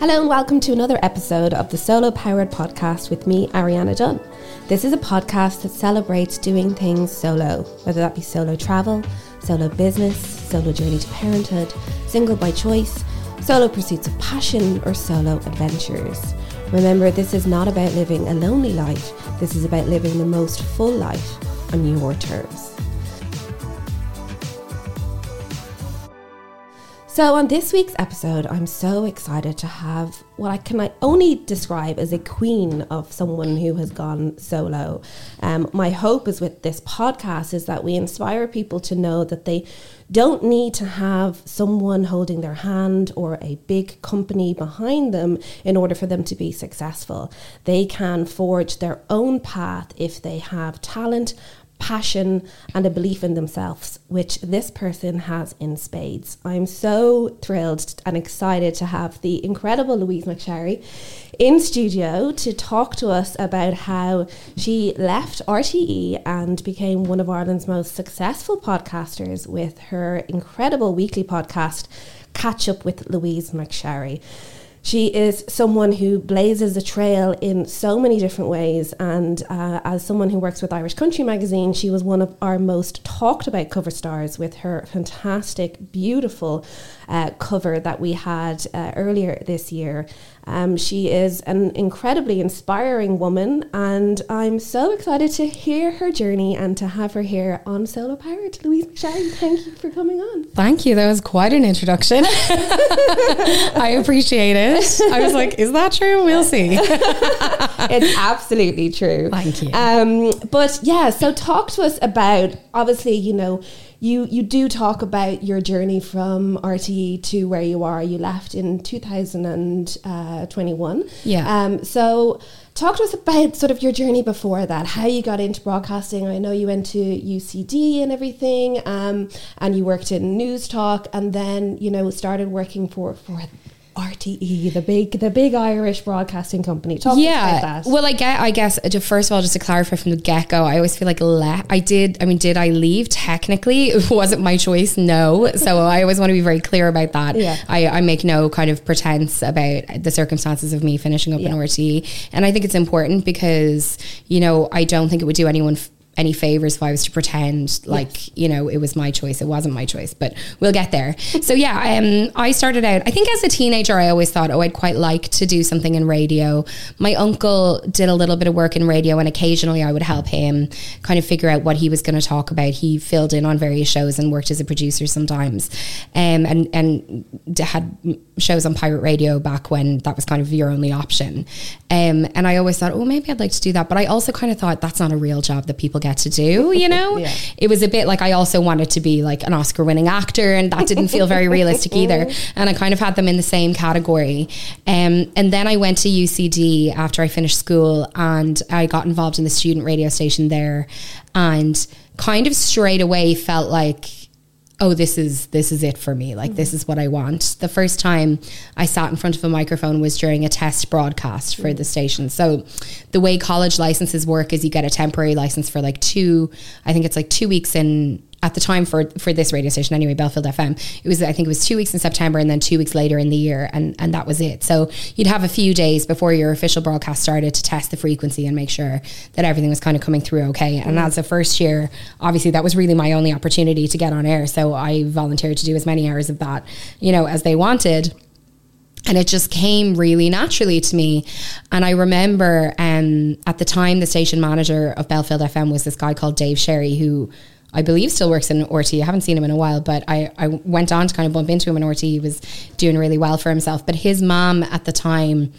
Hello and welcome to another episode of the Solo Powered Podcast with me, Ariana Dunn. This is a podcast that celebrates doing things solo, whether that be solo travel, solo business, solo journey to parenthood, single by choice, solo pursuits of passion, or solo adventures. Remember, this is not about living a lonely life, this is about living the most full life on your terms. So, on this week's episode, I'm so excited to have what I can only describe as a queen of someone who has gone solo. Um, my hope is with this podcast is that we inspire people to know that they don't need to have someone holding their hand or a big company behind them in order for them to be successful. They can forge their own path if they have talent, passion and a belief in themselves, which this person has in spades. I'm so thrilled and excited to have the incredible Louise McSharry in studio to talk to us about how she left RTE and became one of Ireland's most successful podcasters with her incredible weekly podcast, Catch Up with Louise McSharry. She is someone who blazes a trail in so many different ways. And uh, as someone who works with Irish Country Magazine, she was one of our most talked about cover stars with her fantastic, beautiful uh, cover that we had uh, earlier this year. Um, she is an incredibly inspiring woman, and I'm so excited to hear her journey and to have her here on Solo Powered. Louise McSharry, thank you for coming on. Thank you. That was quite an introduction. I appreciate it. I was like, is that true? We'll see. it's absolutely true. Thank you. Um, but yeah, so talk to us about obviously, you know, you you do talk about your journey from RTE to where you are. You left in 2021. Uh, yeah. Um, so talk to us about sort of your journey before that, how you got into broadcasting. I know you went to UCD and everything, um, and you worked in Newstalk, and then you know started working for for RTE, the big the big Irish broadcasting company. Talk yeah. Well, I get. I guess first of all, just to clarify from the get go, I always feel like le- I did. I mean, did I leave? Technically, it wasn't my choice. No. So I always want to be very clear about that. Yeah. I, I make no kind of pretense about the circumstances of me finishing up yeah. in RTE, and I think it's important because you know I don't think it would do anyone. F- any favors if I was to pretend like yes. you know it was my choice. It wasn't my choice, but we'll get there. so yeah, um, I started out. I think as a teenager, I always thought, oh, I'd quite like to do something in radio. My uncle did a little bit of work in radio, and occasionally I would help him kind of figure out what he was going to talk about. He filled in on various shows and worked as a producer sometimes, um, and and had shows on pirate radio back when that was kind of your only option. Um, and I always thought, oh, maybe I'd like to do that, but I also kind of thought that's not a real job that people get to do, you know? yeah. It was a bit like I also wanted to be like an Oscar winning actor, and that didn't feel very realistic either. And I kind of had them in the same category. Um, and then I went to UCD after I finished school and I got involved in the student radio station there and kind of straight away felt like oh this is this is it for me like mm-hmm. this is what i want the first time i sat in front of a microphone was during a test broadcast for mm-hmm. the station so the way college licenses work is you get a temporary license for like two i think it's like two weeks in at the time for for this radio station anyway, Belfield FM. It was I think it was two weeks in September and then two weeks later in the year, and and that was it. So you'd have a few days before your official broadcast started to test the frequency and make sure that everything was kind of coming through okay. And as a first year, obviously that was really my only opportunity to get on air. So I volunteered to do as many hours of that, you know, as they wanted and it just came really naturally to me. And I remember um, at the time, the station manager of Belfield FM was this guy called Dave Sherry, who I believe still works in RTE. I haven't seen him in a while, but I, I went on to kind of bump into him in RTE. He was doing really well for himself. But his mom at the time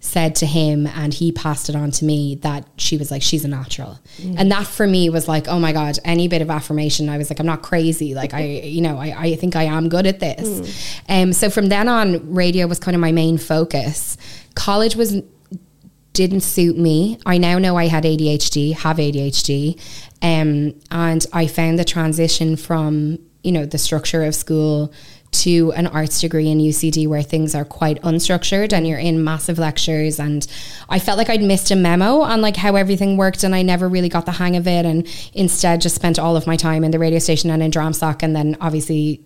said to him, and he passed it on to me, that she was like, she's a natural. Mm. And that for me was like, oh my God, any bit of affirmation. I was like, I'm not crazy. Like, I, you know, I, I think I am good at this. Mm. Um, so from then on, radio was kind of my main focus. College was didn't suit me. I now know I had ADHD, have ADHD, um, and I found the transition from you know the structure of school to an arts degree in UCD where things are quite unstructured and you're in massive lectures and I felt like I'd missed a memo on like how everything worked and I never really got the hang of it and instead just spent all of my time in the radio station and in Dramsoc and then obviously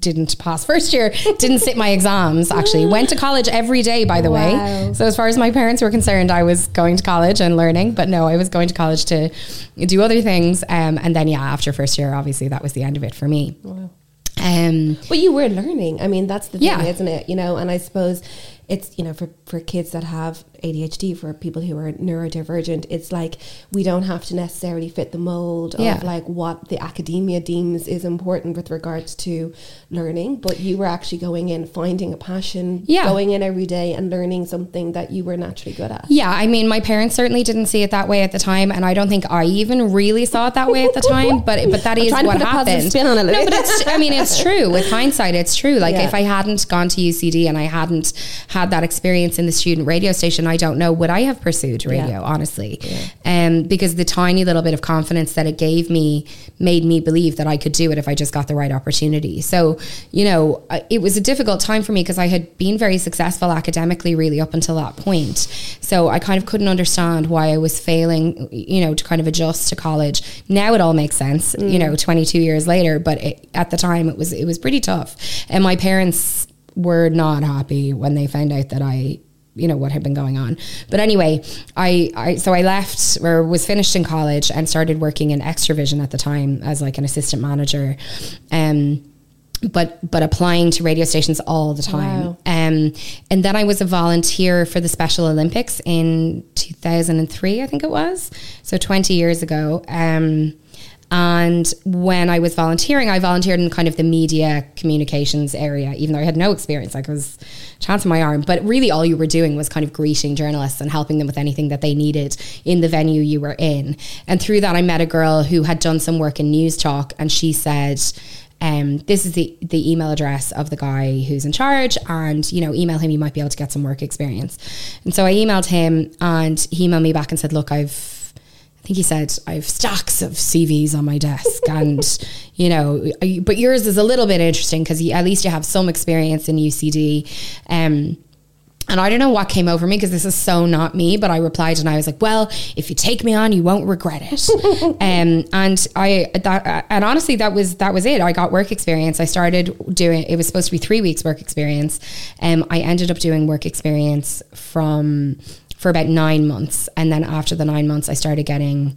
didn't pass first year didn't sit my exams actually went to college every day by the wow. way so as far as my parents were concerned I was going to college and learning but no I was going to college to do other things um, and then yeah after first year obviously that was the end of it for me wow. Um, but you were learning. I mean, that's the thing, yeah. isn't it? You know, and I suppose it's you know for for kids that have ADHD for people who are neurodivergent it's like we don't have to necessarily fit the mold yeah. of like what the academia deems is important with regards to learning but you were actually going in finding a passion yeah. going in every day and learning something that you were naturally good at yeah I mean my parents certainly didn't see it that way at the time and I don't think I even really saw it that way at the time but but that is what happened it no but it's I mean it's true with hindsight it's true like yeah. if I hadn't gone to UCD and I hadn't had that experience in the student radio station, I don't know would I have pursued radio, yeah. honestly. Yeah. Um, because the tiny little bit of confidence that it gave me made me believe that I could do it if I just got the right opportunity. So, you know, it was a difficult time for me because I had been very successful academically really up until that point. So I kind of couldn't understand why I was failing, you know, to kind of adjust to college. Now it all makes sense, mm. you know, 22 years later, but it, at the time it was it was pretty tough. And my parents were not happy when they found out that I you know what had been going on. But anyway I, I so i left or was finished in college and started working in Xtra-vision at the time as like an assistant manager um but but applying to radio stations all the time. Wow. um and then i was a volunteer for the special olympics in 2003 i think it was. So 20 years ago. Um and when I was volunteering, I volunteered in kind of the media communications area, even though I had no experience. Like I was chance in my arm. But really all you were doing was kind of greeting journalists and helping them with anything that they needed in the venue you were in. And through that I met a girl who had done some work in Newstalk, and she said, um, this is the the email address of the guy who's in charge and you know email him you might be able to get some work experience and so I emailed him and he emailed me back and said look I've I think he said, I have stacks of CVs on my desk. and, you know, but yours is a little bit interesting because at least you have some experience in UCD. Um, and I don't know what came over me because this is so not me, but I replied and I was like, "Well, if you take me on, you won't regret it." um, and I that and honestly, that was that was it. I got work experience. I started doing. It was supposed to be three weeks work experience. Um, I ended up doing work experience from for about nine months. And then after the nine months, I started getting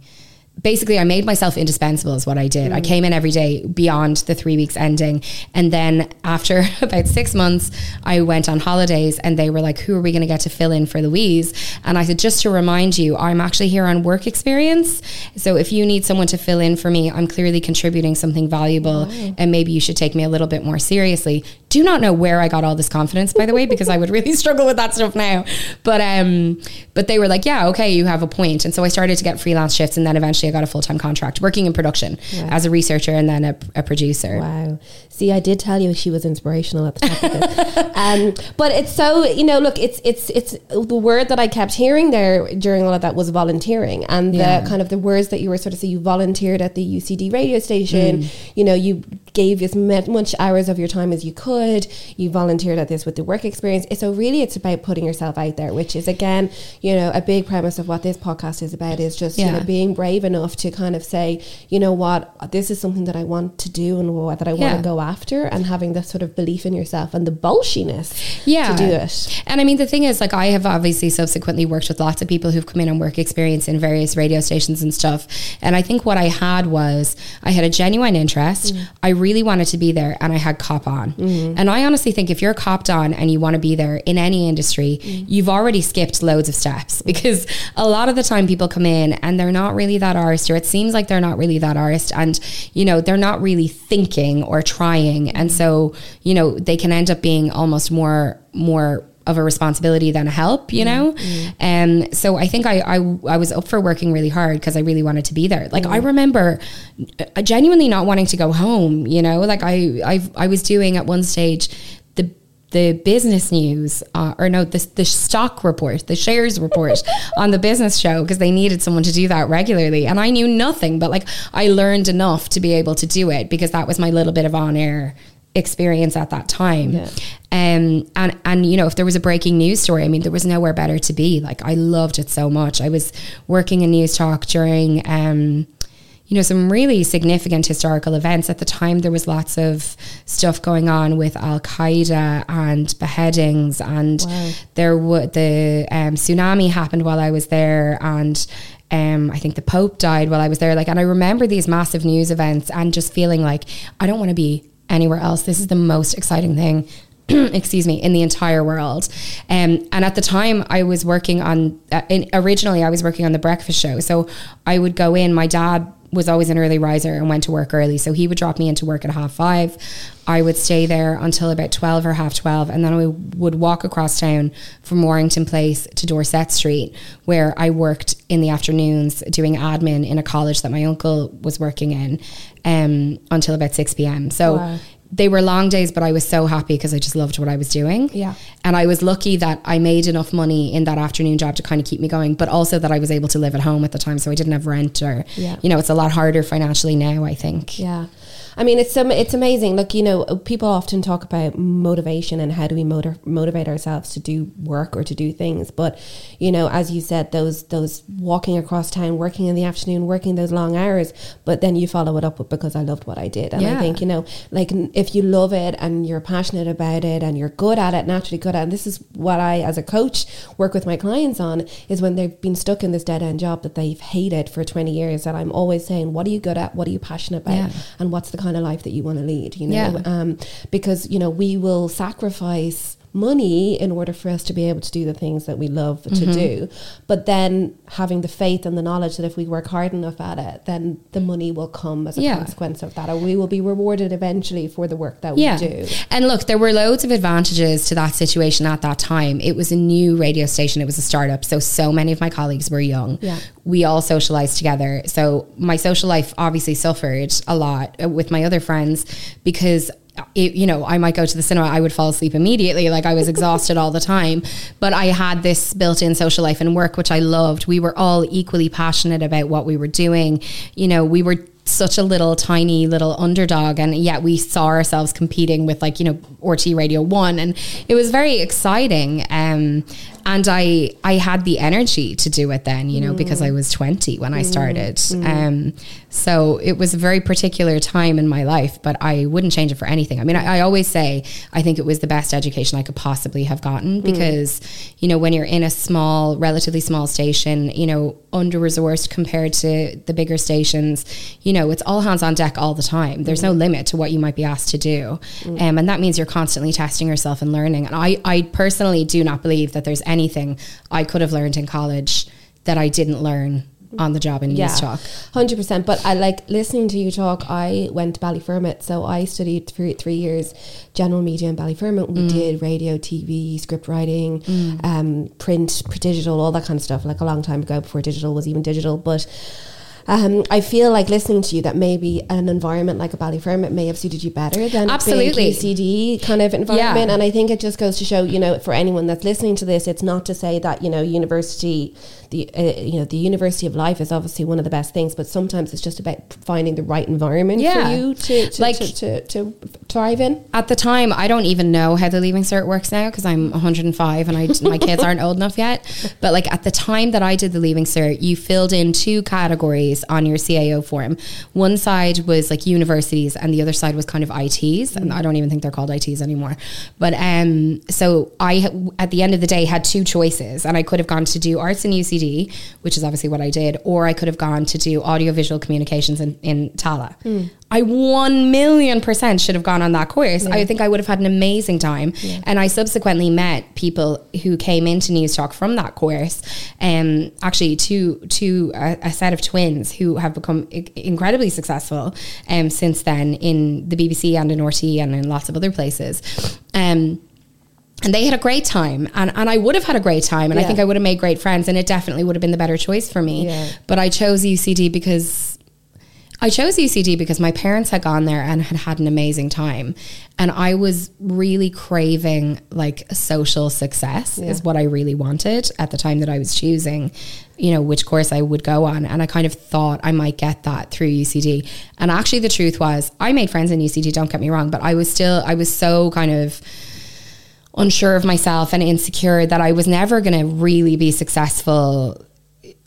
basically I made myself indispensable is what I did. Mm. I came in every day beyond the three weeks ending. And then after about six months, I went on holidays and they were like, who are we going to get to fill in for Louise? And I said, just to remind you, I'm actually here on work experience. So if you need someone to fill in for me, I'm clearly contributing something valuable and maybe you should take me a little bit more seriously. Do not know where I got all this confidence, by the way, because I would really struggle with that stuff now. But, um, but they were like, yeah, okay, you have a point. And so I started to get freelance shifts and then eventually I got a full time contract working in production wow. as a researcher and then a, a, producer. Wow. See, I did tell you she was inspirational at the top of it. um, but it's so, you know, look, it's, it's, it's the word that I kept hearing there during all of that was volunteering and yeah. the kind of the words that you were sort of, so you volunteered at the UCD radio station, mm. you know, you gave as much hours of your time as you could. You volunteered at this with the work experience. So really it's about putting yourself out there, which is again, you know, a big premise of what this podcast is about is just, yeah. you know, being brave enough to kind of say, you know what, this is something that I want to do and that I yeah. want to go after and having the sort of belief in yourself and the bolshiness yeah. to do it. And I mean, the thing is, like, I have obviously subsequently worked with lots of people who've come in on work experience in various radio stations and stuff. And I think what I had was I had a genuine interest. Mm. I really wanted to be there and I had cop on. Mm-hmm. And I honestly think if you're copped on and you want to be there in any industry, mm. you've already skipped loads of steps because a lot of the time people come in and they're not really that artist or it seems like they're not really that artist and, you know, they're not really thinking or trying. And so, you know, they can end up being almost more, more of a responsibility than a help, you know? Mm-hmm. And um, so I think I, I, I was up for working really hard because I really wanted to be there. Like mm-hmm. I remember uh, genuinely not wanting to go home, you know? Like I, I, I was doing at one stage the the business news uh, or no the, the stock report the shares report on the business show because they needed someone to do that regularly and i knew nothing but like i learned enough to be able to do it because that was my little bit of on air experience at that time. Yeah. Um, and and you know, if there was a breaking news story, I mean, there was nowhere better to be. Like I loved it so much. I was working in Newstalk during. Um, you know, some really significant historical events. At the time, there was lots of stuff going on with Al Qaeda and beheadings, and Wow. there would the um, tsunami happened while I was there, and um, I think the Pope died while I was there. Like, and I remember these massive news events, and just feeling like I don't want to be anywhere else. This is the most exciting thing. excuse me in the entire world. Um, and at the time i was working on uh, in, originally i was working on the breakfast show. So i would go in my dad was always an early riser and went to work early. So he would drop me into work at half five. I would stay there until about 12 or half 12 and then i would walk across town from warrington place to dorset street where i worked in the afternoons doing admin in a college that my uncle was working in um, until about 6 p.m so Wow. They were long days, but I was so happy because I just loved what I was doing. Yeah. And I was lucky that I made enough money in that afternoon job to kind of keep me going, but also that I was able to live at home at the time. So I didn't have rent or, Yeah. you know, it's a lot harder financially now, I think. Yeah. I mean, it's um, it's amazing. Look, you know, people often talk about motivation and how do we motiv- motivate ourselves to do work or to do things. But you know, as you said, those those walking across town, working in the afternoon, working those long hours, but then you follow it up with because I loved what I did. And I think you know, like if you love it and you're passionate about it and you're good at it, naturally good at. it, And this is what I, as a coach, work with my clients on is when they've been stuck in this dead end job that they've hated for twenty years. And I'm always saying, what are you good at? What are you passionate about? Yeah. and what's the kind of life that you want to lead you know Yeah. um, because you know we will sacrifice money in order for us to be able to do the things that we love to Mm-hmm. do but then having the faith and the knowledge that if we work hard enough at it then the money will come as a Yeah. consequence of that and we will be rewarded eventually for the work that Yeah. we do And look, there were loads of advantages to that situation at that time. It was a new radio station, it was a startup. So, so many of my colleagues were young. Yeah. We all socialized together. So, my social life obviously suffered a lot uh, with my other friends because. It, you know, I might go to the cinema, I would fall asleep immediately. Like I was exhausted all the time. But I had this built in social life and work, which I loved. We were all equally passionate about what we were doing. You know, we were such a little tiny little underdog and yet we saw ourselves competing with like you know RTE Radio 1 and it was very exciting um and I I had the energy to do it then you know because I mm. was 20 when I mm. started. Mm. Um so it was a very particular time in my life but I wouldn't change it for anything. I mean I, I always say I think it was the best education I could possibly have gotten because you know when you're in a small relatively small station you know under resourced compared to the bigger stations you know it's all hands on deck all the time. There's no limit to what you might be asked to do. Um, and that means you're constantly testing yourself and learning. And I, I personally do not believe that there's anything I could have learned in college that I didn't learn on the job in news talk Hundred percent. But I like listening to you talk. I went to Ballyfermot, so I studied for three years general media in Ballyfermot. We did radio, TV, script writing, um, print, digital, all that kind of stuff. Like a long time ago, before digital was even digital. But um, I feel like listening to you that maybe an environment like a Ballyfermot may have suited you better than Absolutely. UCD kind of environment. Yeah. And I think it just goes to show, you know, for anyone that's listening to this, it's not to say that you know university, the uh, you know the University of Life is obviously one of the best things, but sometimes it's just about finding the right environment Yeah. for you to to, Like- to, to, to thrive in. at the time I don't even know how the leaving cert works now because I'm 105 and I my kids aren't old enough yet but like at the time that I did the leaving cert you filled in two categories on your CAO form. One side was like universities and the other side was kind of ITs and I don't even think they're called ITs anymore. But um so I at the end of the day had two choices and I could have gone to do arts in UCD which is obviously what I did or I could have gone to do audiovisual communications in, in Tallaght I one million percent should have gone on that course. I think I would have had an amazing time. And I subsequently met people who came into Newstalk from that course. Um, actually, two, two a, a set of twins who have become i- incredibly successful um, since then in the BBC and in RTE and in lots of other places. Um, and they had a great time and, and I would have had a great time and I think I would have made great friends and it definitely would have been the better choice for me. Yeah. But I chose UCD because I chose UCD because my parents had gone there and had had an amazing time. And I was really craving like social success, is what I really wanted at the time that I was choosing, you know, which course I would go on. And I kind of thought I might get that through UCD. And actually, the truth was, I made friends in UCD, don't get me wrong, but I was still, I was so kind of unsure of myself and insecure that I was never going to really be successful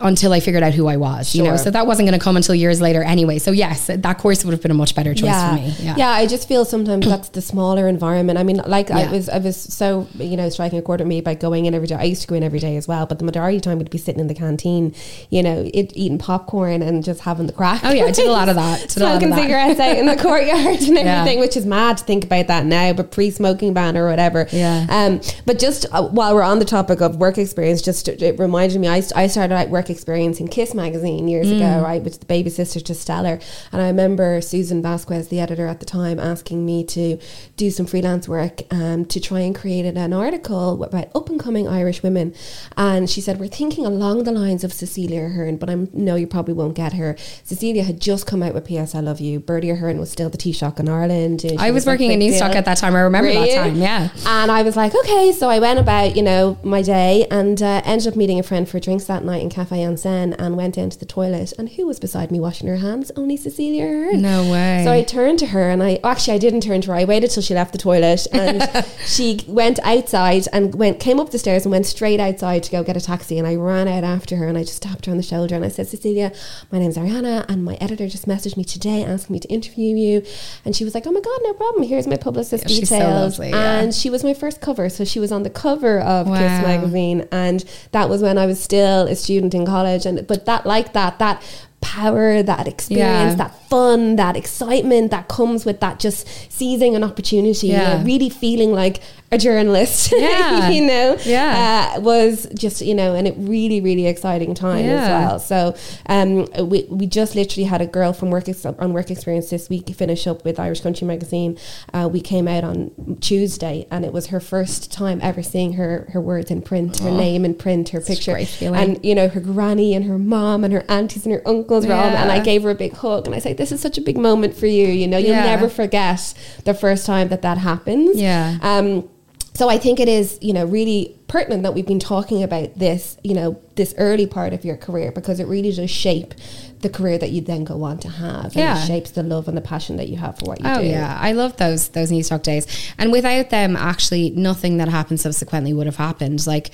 until I figured out who I was, you know. So that wasn't going to come until years later anyway. So yes, that course would have been a much better choice yeah. for me. Yeah. yeah, I just feel sometimes that's the smaller environment. I mean, like I was, I was so you know striking a chord with me by going in every day. I used to go in every day as well, but the majority of the time we'd be sitting in the canteen, you know, it, eating popcorn and just having the crack. Oh yeah, I did a lot of that. Did a lot Smoking cigarettes out in the courtyard and Yeah. everything, which is mad to think about that now, but pre-smoking ban or whatever. Yeah. Um, but just uh, while we're on the topic of work experience, just it reminded me, I, I started out work experience in Kiss magazine years Mm. ago, right, which is the baby sister to Stellar, and I remember Susan Vasquez, the editor at the time, asking me to do some freelance work um, to try and create an article about up and coming Irish women, and she said we're thinking along the lines of Cecilia Ahern, but I know you probably won't get her. Cecilia had just come out with P.S. I Love You. Bertie Ahern was still the Taoiseach in Ireland. she I was like, working in Newstalk at that time. I remember that time. Yeah. And I was like, okay. So I went about, you know, my day and uh, ended up meeting a friend for drinks that night in Cafe en Seine and went into the toilet. And who was beside me washing her hands? Only Cecilia Ahern. No way. So I turned to her and I actually I didn't turn to her. I waited till she left the toilet and she went outside and went came up the stairs and went straight outside to go get a taxi. And I ran out after her and I just tapped her on the shoulder and I said, Cecilia, my name's Ariana and my editor just messaged me today asking me to interview you. And she was like, Oh my god, no problem. Here's my publicist Yeah, she's so details. lovely, yeah. and she was my first cover, so she was on the cover of Kiss magazine, and that was when I was still a student in college. And but that, like that, that power, that experience, Yeah. that fun, that excitement that comes with that just seizing an opportunity, you know, really feeling like a journalist, Yeah. you know, Yeah. uh, was just you know, and it really, really exciting time as well. So um, we we just literally had a girl from work ex- on work experience this week finish up with Irish Country magazine. Uh, we came out on Tuesday, and it was her first time ever seeing her her words in print, her name in print, her picture, and you know her granny and her mom and her aunties and her uncles all. Yeah. And I gave her a big hug, and I said, "This is such a big moment for you. You know, you'll Yeah. never forget the first time that that happens." Yeah. Um, so I think it is, you know, really pertinent that we've been talking about this, you know, this early part of your career because it really does shape the career that you then go on to have. And Yeah. it shapes the love and the passion that you have for what you Oh do. yeah, I love those those Newstalk days, and without them, actually, nothing that happened subsequently would have happened. Like,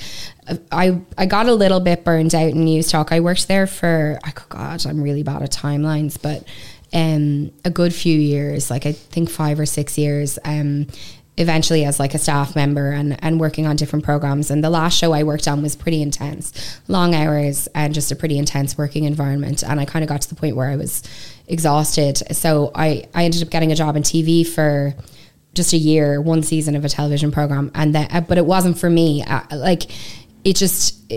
I I got a little bit burned out in Newstalk. I worked there for oh God, I'm really bad at timelines, but um, a good few years, like I think five or six years. Um, eventually as like a staff member and, and working on different programs. And the last show I worked on was pretty intense long hours and just a pretty intense working environment. And I kind of got to the point where I was exhausted. So I, I ended up getting a job in TV for just a year one season of a television program. And uh, but it wasn't for me. Like it just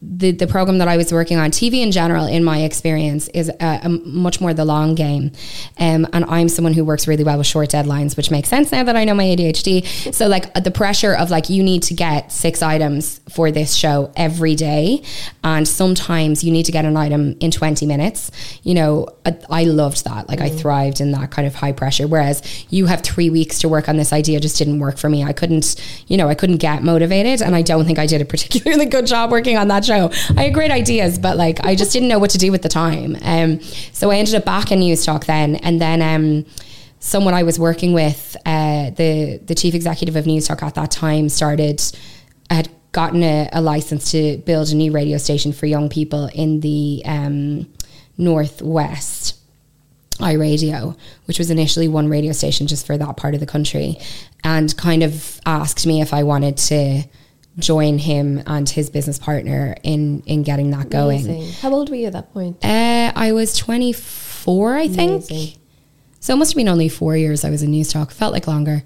the, the program that I was working on, TV in general, in my experience, is a, a much more the long game. Um, and I'm someone who works really well with short deadlines, which makes sense now that I know my ADHD. So, like, the pressure of like, you need to get six items for this show every day. And sometimes you need to get an item in 20 minutes. You know, I, I loved that. Like, I thrived in that kind of high pressure. Whereas you have three weeks to work on this idea, just didn't work for me. I couldn't, you know, I couldn't get motivated. And I don't think I did a particularly good job working on that show. I had great ideas, but like I just didn't know what to do with the time. Um, so I ended up back in Newstalk then, and then um, someone I was working with, uh, the the chief executive of Newstalk at that time, started had gotten a, a license to build a new radio station for young people in the um, northwest iRadio, which was initially one radio station just for that part of the country, and kind of asked me if I wanted to join him and his business partner in in getting that going. Amazing. How old were you at that point? Uh, I was 24, I think. Amazing. So it must have been only four years I was in Newstalk. Felt like longer.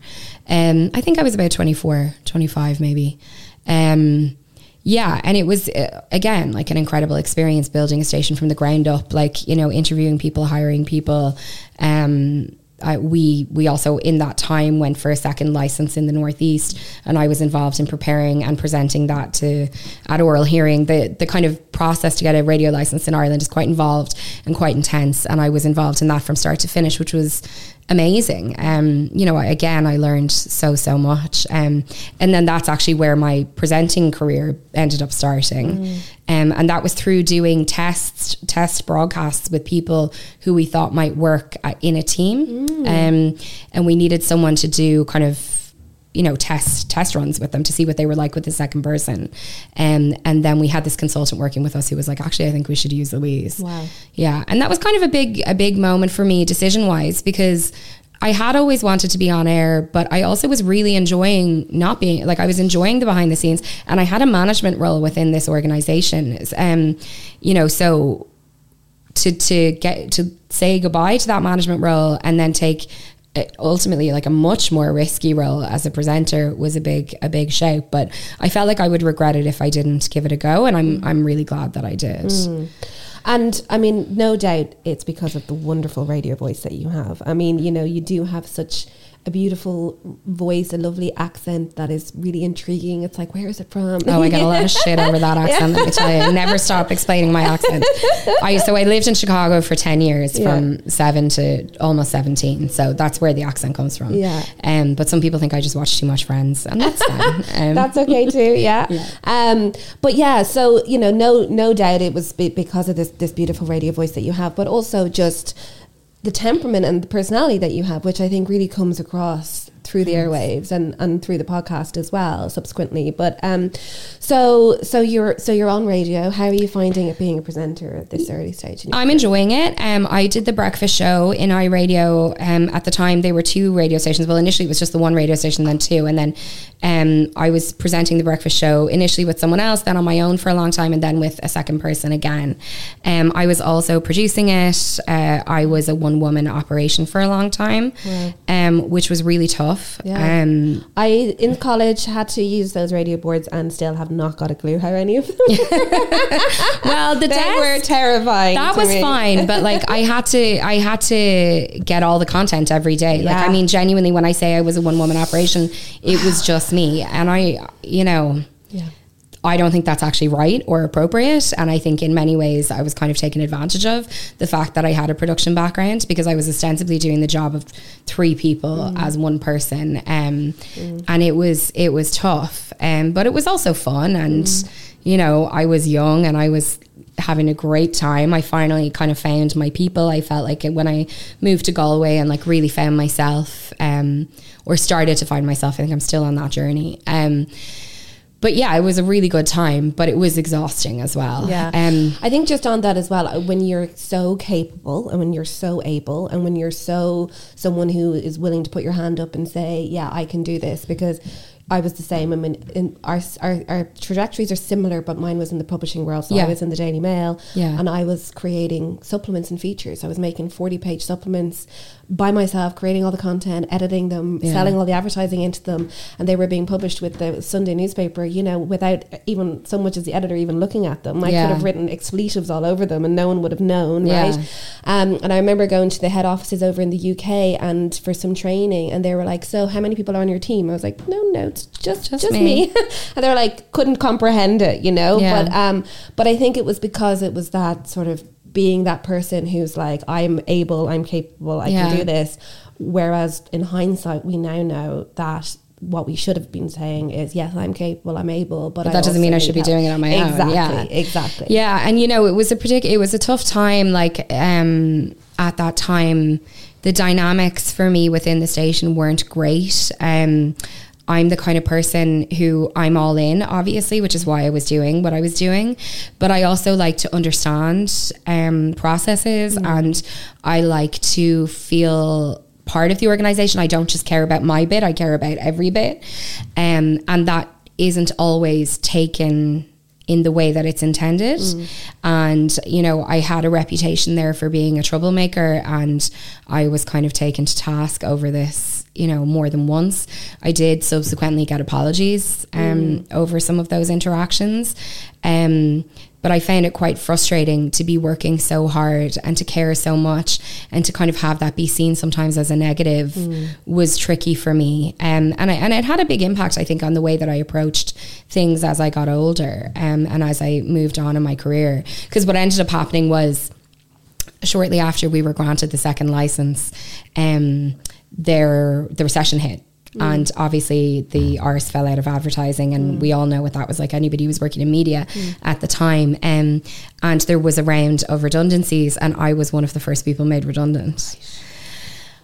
Um, I think I was about 24, 25 maybe. Um, yeah, and it was uh, again like an incredible experience building a station from the ground up. Like you know, interviewing people, hiring people, um, uh, we we also in that time went for a second license in the northeast, and I was involved in preparing and presenting that to at oral hearing. The the kind of process to get a radio license in Ireland is quite involved and quite intense, and I was involved in that from start to finish, which was amazing. Um, you know, again, I learned so so much, um, and then that's actually where my presenting career ended up starting, mm. um, and that was through doing tests, test broadcasts with people who we thought might work in a team, mm. um, and we needed someone to do kind of you know test test runs with them to see what they were like with the second person. Um, and then we had this consultant working with us who was like actually I think we should use Louise. Wow. Yeah. And that was kind of a big a big moment for me decision wise because I had always wanted to be on air, but I also was really enjoying not being like I was enjoying the behind the scenes, and I had a management role within this organization. Um, you know, so to to get to say goodbye to that management role and then take ultimately like a much more risky role as a presenter was a big a big shout. But I felt like I would regret it if I didn't give it a go and I'm I'm really glad that I did. Mm. and I mean no doubt it's because of the wonderful radio voice that you have. I mean you know you do have such a beautiful voice, a lovely accent that is really intriguing. It's like, where is it from? Oh, I get a lot of shit over that accent. Let me tell you, never stop explaining my accent. I so I lived in Chicago for ten years, yeah. from seven to almost seventeen. So that's where the accent comes from. Yeah. Um, but some people think I just watch too much Friends, and that's fine. Um, that's okay too. Yeah. yeah. Um, but yeah, so you know, no, no doubt it was because of this this beautiful radio voice that you have, but also just the temperament and the personality that you have, which I think really comes across through the airwaves and, and through the podcast as well subsequently. But um, so so you're so you're on radio. How are you finding it being a presenter at this early stage? I'm enjoying it. Um, I did the breakfast show in iRadio. Um, at the time, they were two radio stations. Well, initially it was just the one radio station, then two, and then um, I was presenting the breakfast show initially with someone else, then on my own for a long time, and then with a second person again. Um, I was also producing it. Uh, I was a one woman operation for a long time, um, which was really tough. Yeah. Um, I in college had to use those radio boards and still have not got a clue how any of them. well, the they were terrifying. That was me. fine, but like I had to, I had to get all the content every day. Yeah. Like I mean, genuinely, when I say I was a one woman operation, it was just me, and I, you know. Yeah. I don't think that's actually right or appropriate. And I think in many ways I was kind of taken advantage of the fact that I had a production background because I was ostensibly doing the job of three people mm. as one person. Um, mm. And it was it was tough, um, but it was also fun. And mm. you know, I was young and I was having a great time. I finally kind of found my people. I felt like when I moved to Galway and like really found myself, um, or started to find myself. I think I'm still on that journey. Um, but yeah, it was a really good time, but it was exhausting as well. Yeah. Um, I think just on that as well, when you're so capable and when you're so able and when you're so someone who is willing to put your hand up and say, yeah, I can do this because I was the same. I mean, in our, our, our trajectories are similar, but mine was in the publishing world. So yeah. I was in the Daily Mail, yeah. and I was creating supplements and features. I was making forty page supplements by myself, creating all the content, editing them, yeah. selling all the advertising into them, and they were being published with the Sunday newspaper. You know, without even so much as the editor even looking at them, I yeah. could have written expletives all over them, and no one would have known, yeah. right? Um, and I remember going to the head offices over in the UK and for some training, and they were like, "So, how many people are on your team?" I was like, "No, no, it's just just, just me." me. and they were like, couldn't comprehend it, you know. But um, but I think it was because it was that sort of being that person who's like, I'm able, I'm capable, I yeah. can do this. Whereas in hindsight, we now know that what we should have been saying is, yes, I'm capable, I'm able, but, but that doesn't mean I should help. be doing it on my exactly, own. Yeah, exactly. Yeah, and you know, it was a particular, it was a tough time. Like um, at that time, the dynamics for me within the station weren't great. Um, I'm the kind of person who I'm all in, obviously, which is why I was doing what I was doing. But I also like to understand um, processes mm. and I like to feel part of the organization. I don't just care about my bit, I care about every bit. Um, and that isn't always taken in the way that it's intended. Mm. And, you know, I had a reputation there for being a troublemaker and I was kind of taken to task over this, you know, more than once. I did subsequently get apologies um, mm. over some of those interactions. Um, but I found it quite frustrating to be working so hard and to care so much and to kind of have that be seen sometimes as a negative mm. was tricky for me. Um, and I, and it had a big impact, I think, on the way that I approached things as I got older um, and as I moved on in my career. Because what ended up happening was shortly after we were granted the second license, um, there the recession hit Mm. And obviously, the arse fell out of advertising, and mm. we all know what that was like. Anybody who was working in media mm. at the time, um, and there was a round of redundancies, and I was one of the first people made redundant. Right.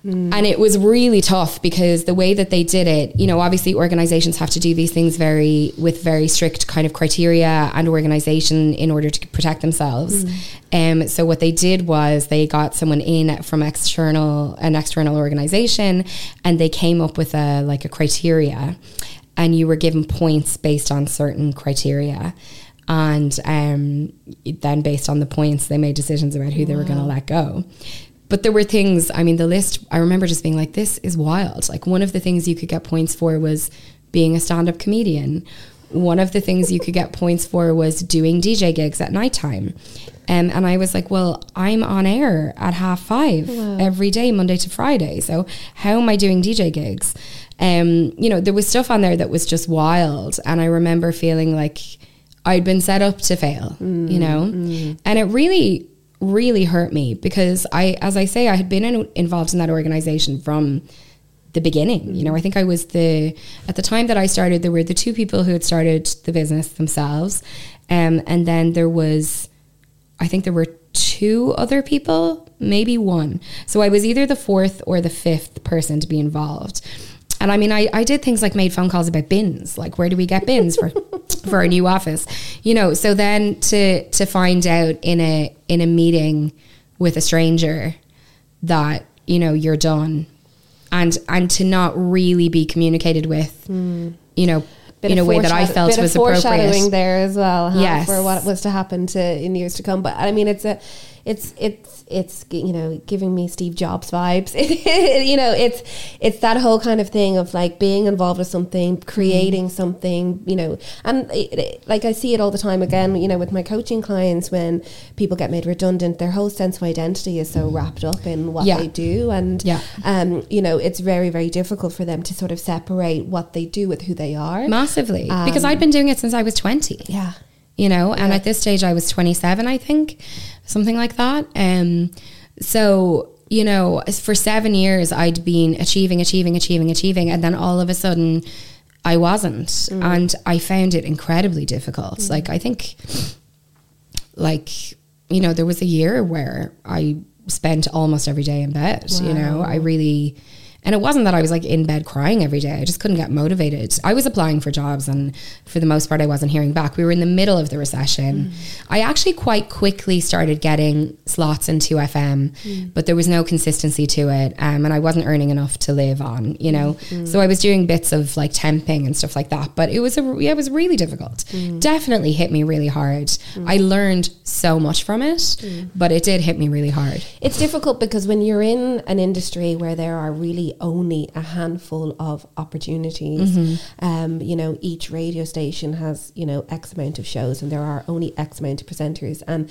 Mm. And it was really tough because the way that they did it, you know, obviously organizations have to do these things very with very strict kind of criteria and organization in order to protect themselves. Mm. Um, so what they did was they got someone in from external an external organization and they came up with a like a criteria and you were given points based on certain criteria and um, then based on the points they made decisions about who wow. they were going to let go but there were things, I mean, the list, I remember just being like, this is wild. Like, one of the things you could get points for was being a stand up comedian. One of the things you could get points for was doing DJ gigs at nighttime. Um, and I was like, well, I'm on air at half five wow. every day, Monday to Friday. So how am I doing DJ gigs? Um, you know, there was stuff on there that was just wild. And I remember feeling like I'd been set up to fail, mm, you know? Mm. And it really really hurt me because I, as I say, I had been in, involved in that organization from the beginning. You know, I think I was the at the time that I started, there were the two people who had started the business themselves, um, and then there was, I think there were two other people, maybe one. So I was either the fourth or the fifth person to be involved. And I mean, I, I did things like made phone calls about bins, like where do we get bins for for our new office, you know. So then to to find out in a in a meeting with a stranger that you know you're done, and and to not really be communicated with, mm. you know, bit in a way that I felt was appropriate. Foreshadowing there as well, huh, yes, for what was to happen to in years to come. But I mean, it's a, it's it's it's you know giving me Steve Jobs vibes. you know, it's it's that whole kind of thing of like being involved with something, creating mm. something. You know, and it, it, like I see it all the time. Again, you know, with my coaching clients, when people get made redundant, their whole sense of identity is so wrapped up in what yeah. they do, and yeah. um, you know, it's very very difficult for them to sort of separate what they do with who they are. Massively, um, because I'd been doing it since I was twenty. Yeah you know, and at this stage I was 27, I think, something like that. Um, so, you know, for seven years I'd been achieving, achieving, achieving, achieving, and then all of a sudden I wasn't. Mm. And I found it incredibly difficult. Mm. Like, I think, like, you know, there was a year where I spent almost every day in bed, wow. you know, I really and it wasn't that I was like in bed crying every day. I just couldn't get motivated. I was applying for jobs, and for the most part, I wasn't hearing back. We were in the middle of the recession. Mm. I actually quite quickly started getting slots in 2FM, mm. but there was no consistency to it. Um, and I wasn't earning enough to live on, you know? Mm. So I was doing bits of like temping and stuff like that. But it was, a, yeah, it was really difficult. Mm. Definitely hit me really hard. Mm. I learned so much from it, mm. but it did hit me really hard. It's difficult because when you're in an industry where there are really only a handful of opportunities. Mm-hmm. Um, you know, each radio station has, you know, X amount of shows and there are only X amount of presenters. And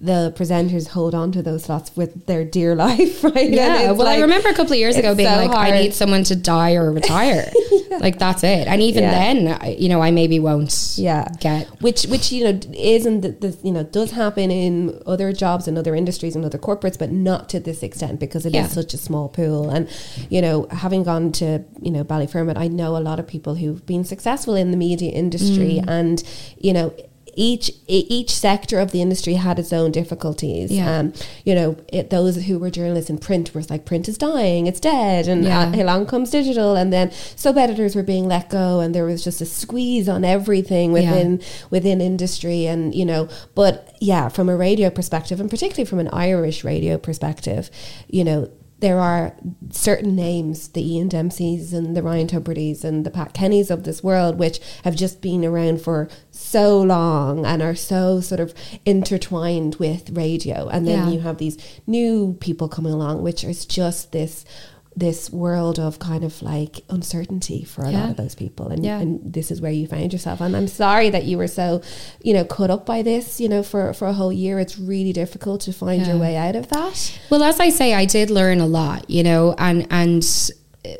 the presenters hold on to those slots with their dear life, right? Yeah. Well, like, I remember a couple of years ago being so like, hard. I need someone to die or retire. yeah. Like that's it. And even yeah. then, you know, I maybe won't. Yeah. Get which which you know isn't the, the, you know does happen in other jobs and other industries and other corporates, but not to this extent because it yeah. is such a small pool. And you know, having gone to you know Ballyfermot, I know a lot of people who've been successful in the media industry, mm. and you know each each sector of the industry had its own difficulties. Yeah. Um, you know, it, those who were journalists in print were like, print is dying, it's dead, and yeah. uh, along comes digital, and then sub editors were being let go, and there was just a squeeze on everything within yeah. within industry, and you know, but yeah, from a radio perspective, and particularly from an Irish radio perspective, you know, there are certain names, the Ian Dempseys and the Ryan Tubridy's and the Pat Kennys of this world, which have just been around for so long and are so sort of intertwined with radio. And then yeah. you have these new people coming along, which is just this this world of kind of like uncertainty for a Yeah. lot of those people. And, Yeah. and this is where you found yourself. And i'm sorry that you were so you know cut up by this you know for for a whole year. It's really difficult to find your way out of that. Well, as I say, I did learn a lot, you know, and and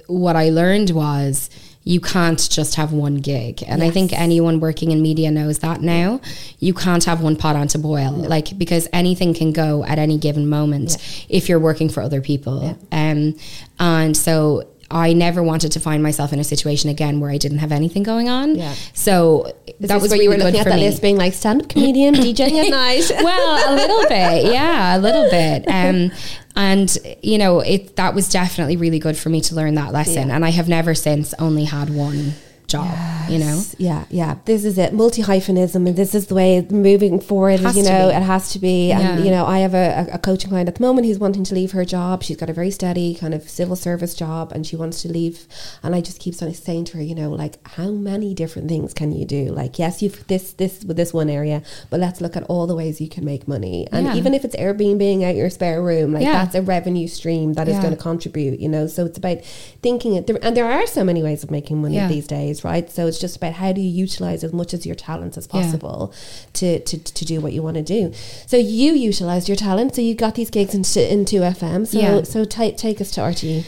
what I learned was you can't just have one gig. And I think anyone working in media knows that now. You can't have one pot on to boil, like because anything can go at any given moment if you're working for other people. Um, and so I never wanted to find myself in a situation again where I didn't have anything going on. Yeah. So This that is was where really you were looking at that me. list being like stand-up comedian dj at night well, a little bit, yeah, a little bit. Um, and you know, it that was definitely really good for me to learn that lesson. Yeah. And I have never since only had one job. You know, yeah yeah. This is it. Multi hyphenism and this is the way moving forward you know it has to be. And you know i have a, a coaching client at the moment who's wanting to leave her job. She's got a very steady kind of civil service job and she wants to leave. And i just keep sort of saying to her you know like how many different things can you do? Like yes you've this this with this one area but let's look at all the ways you can make money. And Yeah. even if it's airbnb out your spare room like Yeah. that's a revenue stream that is Yeah. going to contribute you know? So it's about thinking it there, and there are so many ways of making money Yeah. these days right so it's just about how do you utilize as much as your talents as Yeah. possible to, to to do what you want to do so you utilized your talent so you got these gigs into in 2FM so Yeah. so ta- take us to. RTE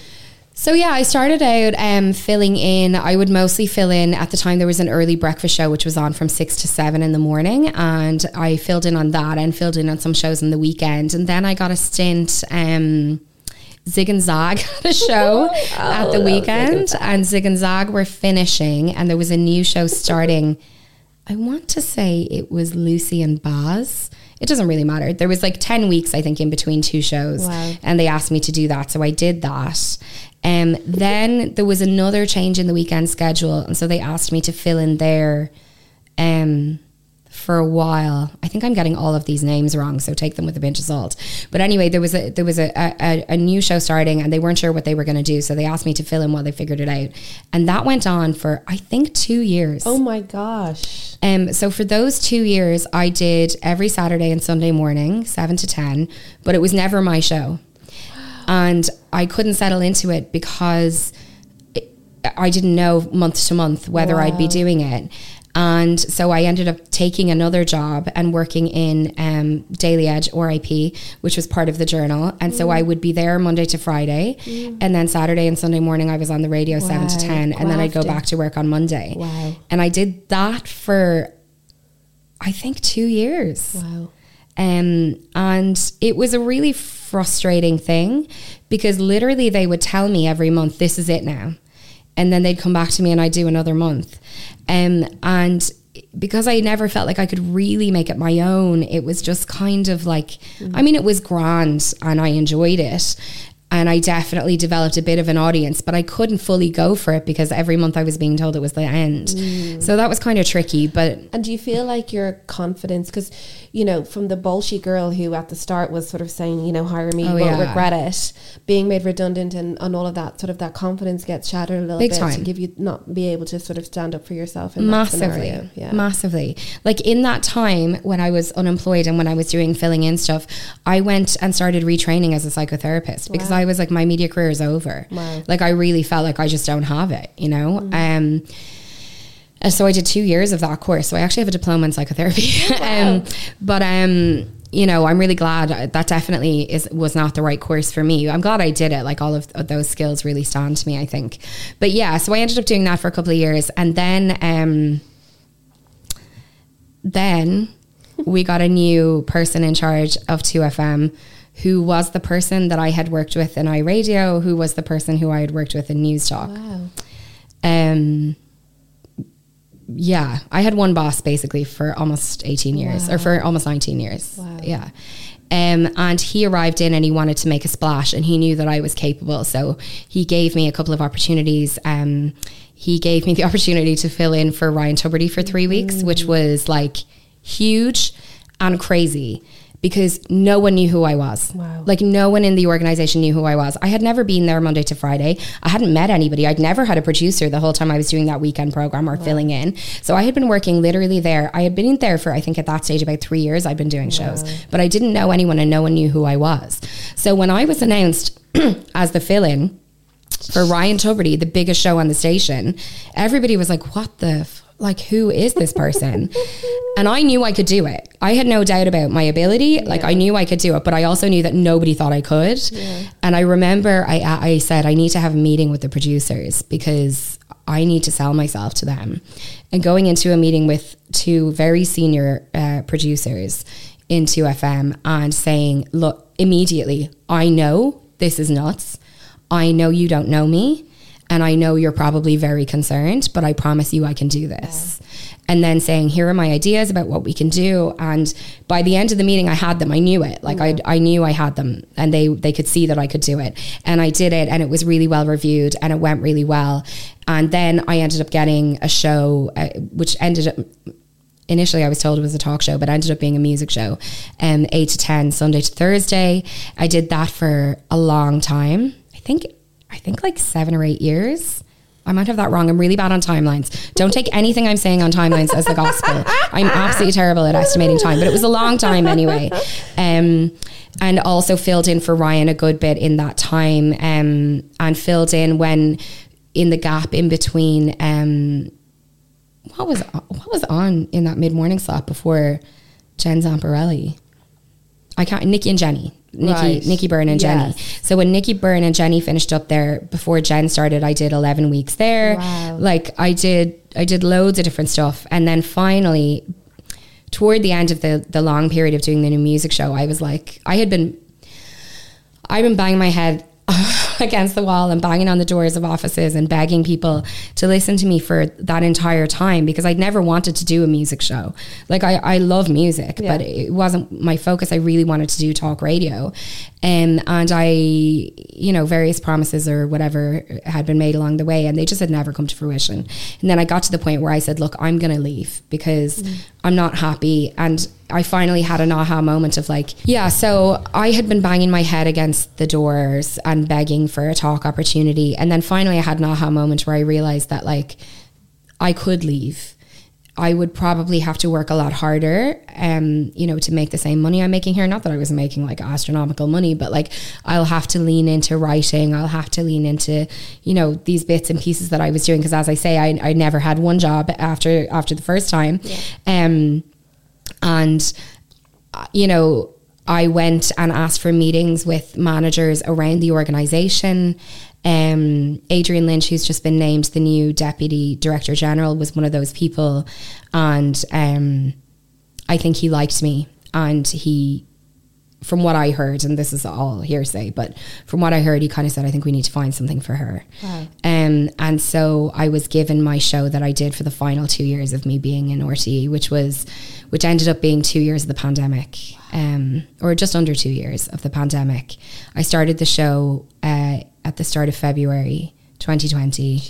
So yeah, I started out um, filling in. I would mostly fill in at the time. There was an early breakfast show which was on from six to seven in the morning, and I filled in on that and filled in on some shows in the weekend. And then I got a stint. Um, Zig and Zag had a show at the Zig and weekend, and Zig and Zag were finishing, and there was a new show starting. I want to say it was Lucy and Baz. It doesn't really matter. There was like 10 weeks, I think, in between two shows. Wow. And they asked me to do that. So I did that. Um, then there was another change in the weekend schedule. And so they asked me to fill in there um, for a while. I think I'm getting all of these names wrong, so take them with a pinch of salt. But anyway, there was a there was a, a, a new show starting, and they weren't sure what they were going to do, so they asked me to fill in while they figured it out, and that went on for I think two years. oh my gosh Um, so for those two years, I did every Saturday and Sunday morning, seven to ten, but it was never my show, and I couldn't settle into it because it, I didn't know month to month whether I'd be doing it. And so I ended up taking another job and working in um, Daily Edge or IP, which was part of the journal. And so I would be there Monday to Friday. And then Saturday and Sunday morning, I was on the radio 7 to Wow. 10. And then I'd go back to work on Monday. Wow. And I did that for, I think, two years. wow Um, and it was a really frustrating thing because literally they would tell me every month, this is it now. And then they'd come back to me and I'd do another month. Um, and because I never felt like I could really make it my own, it was just kind of like, I mean, it was grand and I enjoyed it. And I definitely developed a bit of an audience, but I couldn't fully go for it because every month I was being told it was the end. So that was kind of tricky. But And do you feel like your confidence, because you know, from the bullshit girl who at the start was sort of saying, you know, hire me, Oh, won't yeah. regret it, being made redundant, and, and all of that, sort of that confidence gets shattered a little Big bit to give you not be able to sort of stand up for yourself in massively. Yeah. massively like in that time when i was unemployed and when i was doing filling in stuff i went and started retraining as a psychotherapist because Wow. i was like my media career is over Wow. Mm. like i really felt like i just don't have it you know um and so i did two years of that course so i actually have a diploma in psychotherapy um but um you know, I'm really glad that definitely is was not the right course for me. I'm glad I did it. Like all of those skills really stand to me, I think. But yeah, so I ended up doing that for a couple of years, and then um, then we got a new person in charge of 2FM who was the person that I had worked with in iRadio, who was the person who I had worked with in Newstalk. Wow. Um, yeah, I had one boss basically for almost 18 years or for almost 19 years. Wow. Yeah. Um, and he arrived in and he wanted to make a splash and he knew that I was capable. So he gave me a couple of opportunities. Um, he gave me the opportunity to fill in for Ryan Tubridy for three weeks, which was like huge and crazy because no one knew who I was. Wow. Like no one in the organization knew who I was. I had never been there Monday to Friday. I hadn't met anybody. I'd never had a producer the whole time I was doing that weekend program or filling in. So I had been working literally there. I had been in there for I think at that stage about 3 years I'd been doing shows, but I didn't know anyone and no one knew who I was. So when I was announced as the fill in for Ryan Tubridy, the biggest show on the station. Everybody was like, "What the." F- like who is this person? And i knew i could do it. I had no doubt about my ability. Like i knew i could do it but i also knew that nobody thought i could. And i remember I, I said i need to have a meeting with the producers because i need to sell myself to them. And going into a meeting with two very senior uh, producers in 2fm and saying look immediately i know this is nuts. I know you don't know me and I know you're probably very concerned, but I promise you I can do this. Yeah. And then saying, here are my ideas about what we can do. And by the end of the meeting, I had them. I knew it. Like yeah. I, I knew I had them and they, they could see that I could do it. And I did it and it was really well reviewed and it went really well. And then I ended up getting a show, uh, which ended up, initially I was told it was a talk show, but ended up being a music show, um, eight to ten, Sunday to Thursday. I did that for a long time. I think I think like seven or eight years. I might have that wrong. I'm really bad on timelines. Don't take anything I'm saying on timelines as the gospel. I'm absolutely terrible at estimating time, but it was a long time anyway. Um, and also filled in for Ryan a good bit in that time um, and filled in when in the gap in between um, what was what was on in that mid morning slot before Jen Zamparelli? I can't Nikki and Jenny. Nikki, right. Nikki Byrne and yes. Jenny. So when Nikki Byrne and Jenny finished up there before Jen started, I did 11 weeks there. Wow. Like I did, I did loads of different stuff. And then finally, toward the end of the, the long period of doing the new music show, I was like, I had been, I've been banging my head against the wall and banging on the doors of offices and begging people to listen to me for that entire time because I'd never wanted to do a music show. Like I, I love music, yeah. but it wasn't my focus. I really wanted to do talk radio. Um, and I, you know, various promises or whatever had been made along the way and they just had never come to fruition. And then I got to the point where I said, look, I'm going to leave because mm. I'm not happy. And I finally had an aha moment of like, yeah, so I had been banging my head against the doors and begging for a talk opportunity. And then finally I had an aha moment where I realized that like I could leave I would probably have to work a lot harder, um, you know, to make the same money I'm making here. Not that I was making like astronomical money, but like I'll have to lean into writing. I'll have to lean into, you know, these bits and pieces that I was doing. Because as I say, I, I never had one job after after the first time, yeah. um, and uh, you know, I went and asked for meetings with managers around the organization. Um, Adrian Lynch, who's just been named the new deputy director general, was one of those people, and um, I think he liked me, and he, from what I heard, and this is all hearsay, but from what I heard, he kind of said, "I think we need to find something for her." Wow. Um, and so I was given my show that I did for the final two years of me being in RTE, which was, which ended up being two years of the pandemic, um, or just under two years of the pandemic. I started the show. Uh, at the start of February 2020.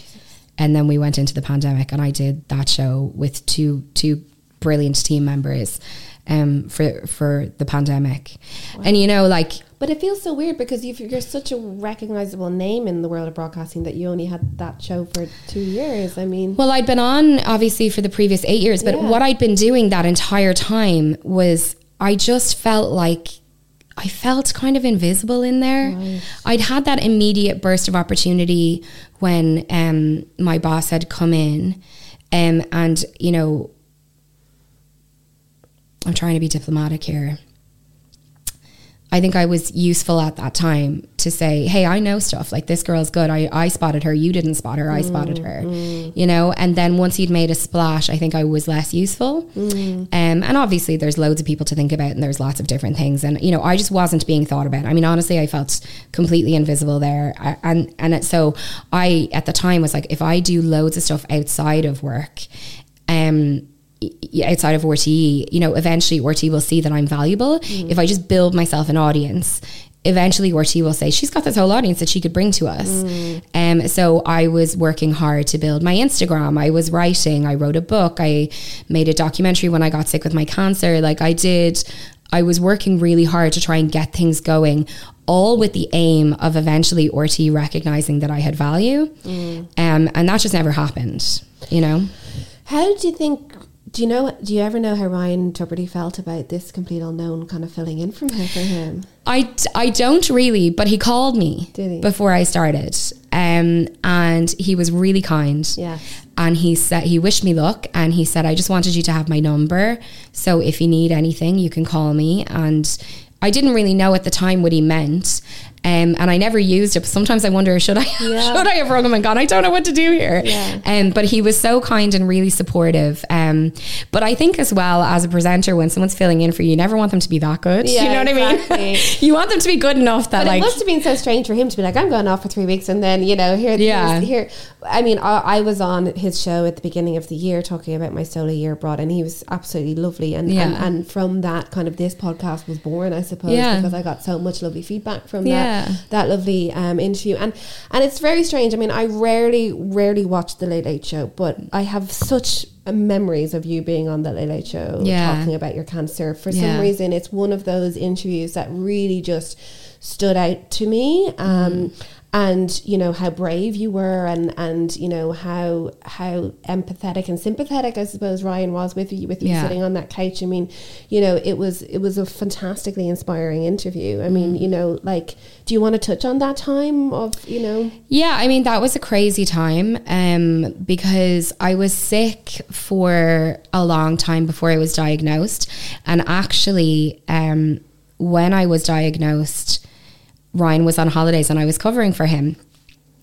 And then we went into the pandemic and I did that show with two two brilliant team members um, for for the pandemic. Wow. And you know, like But it feels so weird because you're such a recognizable name in the world of broadcasting that you only had that show for two years. I mean, well, I'd been on obviously for the previous eight years, but yeah. what I'd been doing that entire time was I just felt like I felt kind of invisible in there. Right. I'd had that immediate burst of opportunity when um, my boss had come in, um, and you know, I'm trying to be diplomatic here. I think I was useful at that time to say, hey, I know stuff. Like this girl's good. I, I spotted her. You didn't spot her. I mm, spotted her. Mm. You know. And then once he'd made a splash, I think I was less useful. Mm. Um, and obviously, there's loads of people to think about, and there's lots of different things. And you know, I just wasn't being thought about. I mean, honestly, I felt completely invisible there. And and it, so I at the time was like, if I do loads of stuff outside of work, um, outside of RTE, you know, eventually RTE will see that I'm valuable. Mm. If I just build myself an audience, eventually RTE will say, she's got this whole audience that she could bring to us. Mm. Um, so I was working hard to build my Instagram. I was writing, I wrote a book, I made a documentary when I got sick with my cancer. Like I did, I was working really hard to try and get things going, all with the aim of eventually RTE recognizing that I had value. Mm. Um, and that just never happened, you know? How do you think do you know? Do you ever know how Ryan Tubridy felt about this complete unknown kind of filling in from him for him? I, I don't really, but he called me he? before I started. Um, and he was really kind. Yeah. And he said, he wished me luck and he said, I just wanted you to have my number. So if you need anything, you can call me. And I didn't really know at the time what he meant. Um, and I never used it. But sometimes I wonder, should I Yeah. should I have rung him and gone, I don't know what to do here. Yeah. Um, but he was so kind and really supportive. Um, but I think as well as a presenter, when someone's filling in for you, you never want them to be that good. Yeah, you know what I mean? you want them to be good enough that But like it must have been so strange for him to be like, I'm going off for three weeks, and then you know here, Yeah. here. I mean, I, I was on his show at the beginning of the year talking about my solo year abroad, and he was absolutely lovely. And and, Yeah. and from that, kind of this podcast was born, I suppose, because I got so much lovely feedback from Yeah. that lovely um, interview. And and it's very strange. I mean, I rarely rarely watch the Late Late Show, but I have such memories of you being on the Late Late Show Yeah. talking about your cancer. For Yeah. some reason, it's one of those interviews that really just stood out to me. Um, and you know how brave you were, and and you know how how empathetic and sympathetic I suppose Ryan was with you with you Yeah. sitting on that couch. I mean, you know, it was it was a fantastically inspiring interview. I mean, Mm. you know, like, do you want to touch on that time of you know? Yeah, I mean that was a crazy time um, because I was sick for a long time before I was diagnosed, and actually, um, when I was diagnosed, Ryan was on holidays and I was covering for him.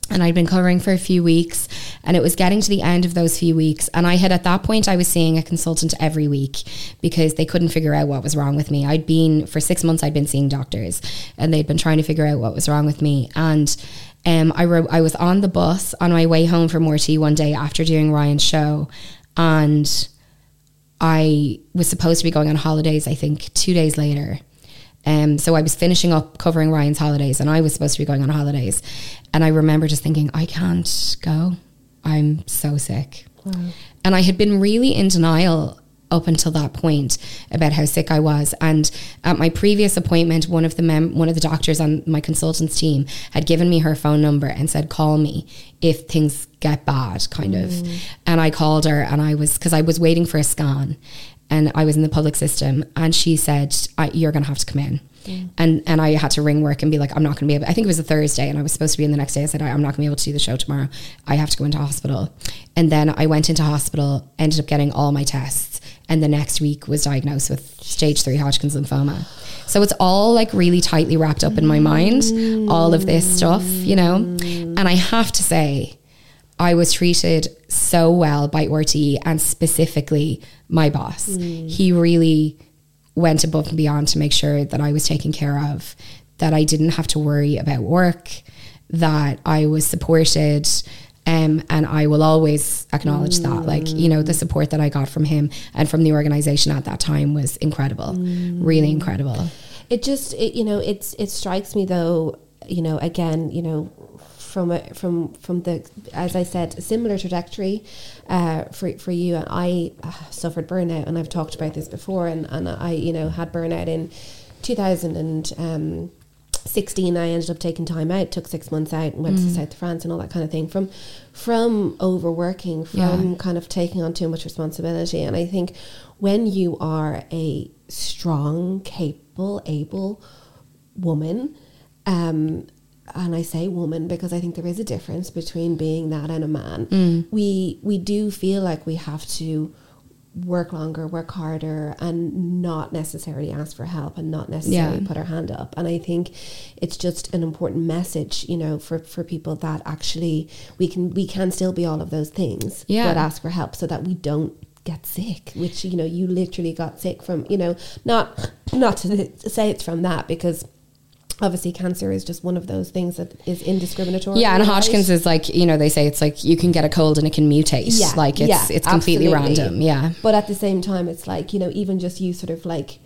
And I'd been covering for a few weeks, and it was getting to the end of those few weeks. And I had, at that point, I was seeing a consultant every week because they couldn't figure out what was wrong with me. I'd been, for six months, I'd been seeing doctors, and they'd been trying to figure out what was wrong with me. And um, I, wrote, I was on the bus on my way home from RTE one day after doing Ryan's show, and I was supposed to be going on holidays, I think, two days later. Um, so I was finishing up covering Ryan's holidays and I was supposed to be going on holidays. And I remember just thinking, I can't go. I'm so sick. And I had been really in denial up until that point about how sick I was. And at my previous appointment, one of the mem- one of the doctors on my consultants team had given me her phone number and said, "Call me if things get bad," kind of. And I called her, and I was because I was waiting for a scan, and I was in the public system, and she said, I, "You're going to have to come in." And and I had to ring work and be like, I'm not going to be able. I think it was a Thursday, and I was supposed to be in the next day. I said, I, I'm not going to be able to do the show tomorrow. I have to go into hospital. And then I went into hospital, ended up getting all my tests, and the next week was diagnosed with stage three Hodgkin's lymphoma. So it's all like really tightly wrapped up in my mind, all of this stuff, you know. And I have to say, I was treated so well by RTE and specifically my boss. Mm. He really went above and beyond to make sure that I was taken care of, that I didn't have to worry about work, that I was supported. Um, and I will always acknowledge that, like, you know, the mm. support that I got from him and from the organization at that time was incredible, mm. really incredible. It just, it, you know, it's it strikes me though, you know, again, you know, from a, from from the as I said, a similar trajectory uh, for for you. And I uh, suffered burnout, and I've talked about this before. And and I, you know, had burnout in two thousand and. Um, 16 I ended up taking time out took six months out and went to South France and all that kind of thing from from overworking from Yeah. kind of taking on too much responsibility and I think when you are a strong capable able woman um and I say woman because I think there is a difference between being that and a man. Mm. We we do feel like we have to work longer, work harder, and not necessarily ask for help and not necessarily Yeah. put our hand up. And I think it's just an important message, you know, for, for people that actually we can we can still be all of those things, Yeah. but ask for help so that we don't get sick. Which you know, you literally got sick from, you know, not not to say it's from that because. Obviously, cancer is just one of those things that is indiscriminatory. Yeah, and? Hodgkin's is like, you know, they say it's like you can get a cold and it can mutate. Yeah, like it's yeah, it's completely absolutely. random. Yeah. But at the same time, it's like, you know, even just you sort of like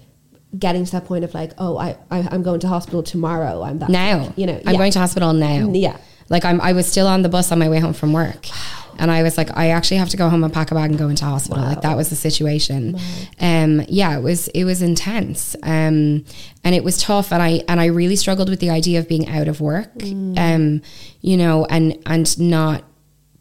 getting to that point of like, oh, I, I I'm going to hospital tomorrow. I'm that Now, sick, you know, I'm yeah. going to hospital now. Yeah. Like I'm, I was still on the bus on my way home from work, and I was like, I actually have to go home and pack a bag and go into hospital. Like that was the situation. Um, yeah, it was, it was intense, um, and it was tough, and I, and I really struggled with the idea of being out of work, Mm. um, you know, and and not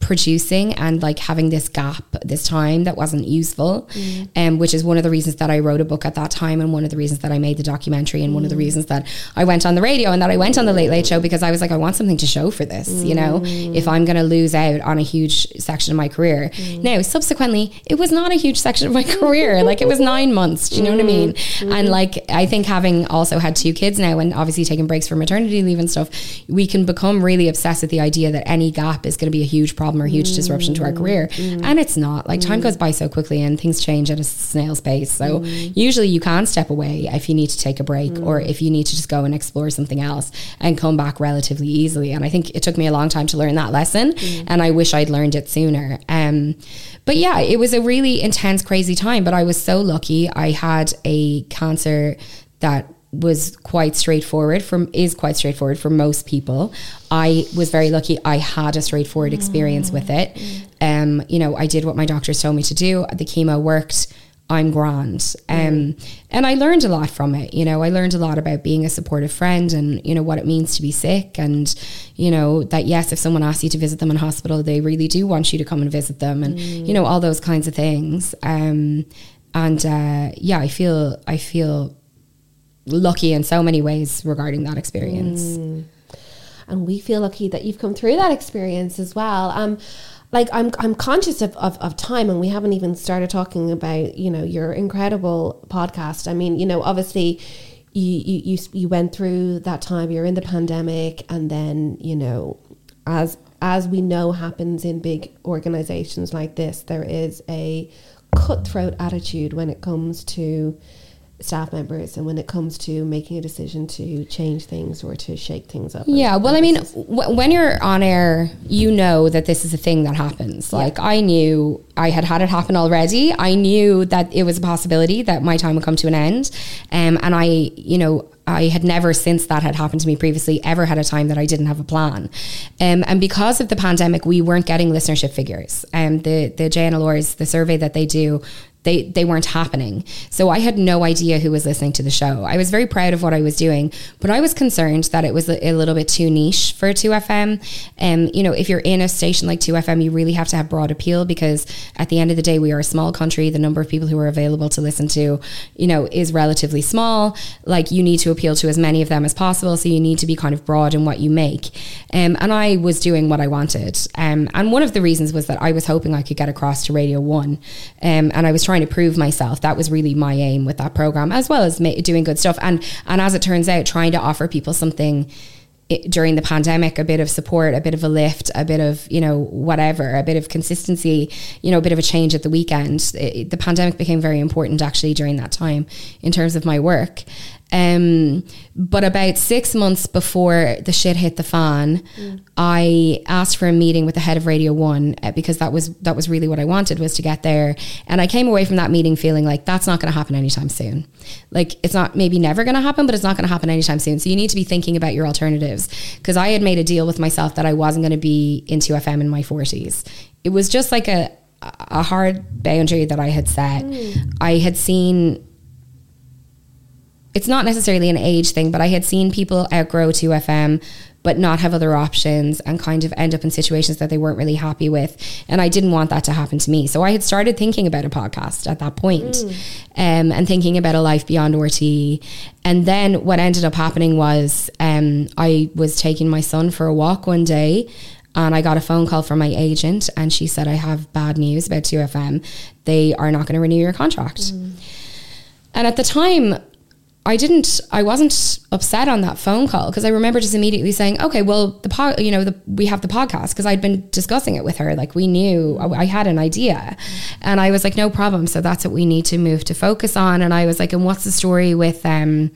producing and like having this gap this time that wasn't useful Mm. um, which is one of the reasons that I wrote a book at that time and one of the reasons that I made the documentary and one Mm. of the reasons that I went on the radio and that I went on the Late Late Show because I was like I want something to show for this you know Mm. if I'm going to lose out on a huge section of my career Mm. now subsequently it was not a huge section of my career like it was nine months do you know what I mean Mm. and like I think having also had two kids now and obviously taking breaks for maternity leave and stuff we can become really obsessed with the idea that any gap is going to be a huge problem or a huge disruption to our mm-hmm. career. Mm-hmm. And it's not. Like time goes mm-hmm. by so quickly and things change at a snail's pace. So usually you can step away if you need to take a break or if you need to just go and explore something else and come back relatively easily. And I think it took me a long time to learn that lesson and I wish I'd learned it sooner. Um but yeah it was a really intense crazy time but I was so lucky. I had a cancer that was quite straightforward from is quite straightforward for most people. I was very lucky I had a straightforward experience with it. Um, you know, I did what my doctors told me to do. The chemo worked. I'm grand. Um, and I learned a lot from it. You know, I learned a lot about being a supportive friend and, you know, what it means to be sick. And, you know, that yes, if someone asks you to visit them in hospital, they really do want you to come and visit them and, you know, all those kinds of things. Um, and uh, yeah, I feel, I feel lucky in so many ways regarding that experience. and we feel lucky that you've come through that experience as well. Um, like I'm, I'm conscious of, of, of time, and we haven't even started talking about you know your incredible podcast. I mean, you know, obviously, you you you, you went through that time. You're in the pandemic, and then you know, as as we know happens in big organizations like this, there is a cutthroat attitude when it comes to staff members and when it comes to making a decision to change things or to shake things up. Yeah, well, I mean, w- when you're on air, you know that this is a thing that happens. Like, I knew I had had it happen already. I knew that it was a possibility that my time would come to an end. Um, and I, you know, I had never since that had happened to me previously ever had a time that I didn't have a plan. Um, and because of the pandemic, we weren't getting listenership figures. Um, the, the JNLRs, the survey that they do, they they weren't happening. So I had no idea who was listening to the show. I was very proud of what I was doing, but I was concerned that it was a, little bit too niche for 2FM. Um, you know, if you're in a station like 2FM, you really have to have broad appeal because at the end of the day, we are a small country. The number of people who are available to listen to, you know, is relatively small. Like you need to appeal to as many of them as possible. So you need to be kind of broad in what you make. Um, and I was doing what I wanted. Um, and one of the reasons was that I was hoping I could get across to Radio One. Um, and I was trying to prove myself. That was really my aim with that program, as well as ma- doing good stuff. And and as it turns out, trying to offer people something i- during the pandemic, a bit of support, a bit of a lift, a bit of you know whatever, a bit of consistency, you know, a bit of a change at the weekend. It, the pandemic became very important actually during that time in terms of my work. Um, but about six months before the shit hit the fan, I asked for a meeting with the head of Radio One uh, because that was that was really what I wanted was to get there. And I came away from that meeting feeling like that's not going to happen anytime soon. Like it's not maybe never going to happen, but it's not going to happen anytime soon. So you need to be thinking about your alternatives because I had made a deal with myself that I wasn't going to be in 2FM in my forties. It was just like a a hard boundary that I had set. I had seen it's not necessarily an age thing, but I had seen people outgrow 2FM but not have other options and kind of end up in situations that they weren't really happy with. And I didn't want that to happen to me. So I had started thinking about a podcast at that point, um, and thinking about a life beyond RTE. And then what ended up happening was um, I was taking my son for a walk one day and I got a phone call from my agent and she said, I have bad news about 2FM. They are not going to renew your contract. And at the time, I didn't, I wasn't upset on that phone call because I remember just immediately saying, okay, well, the you know, the, we have the podcast because I'd been discussing it with her. Like we knew, I, I had an idea and I was like, no problem. So that's what we need to move to focus on. And I was like, and what's the story with, um,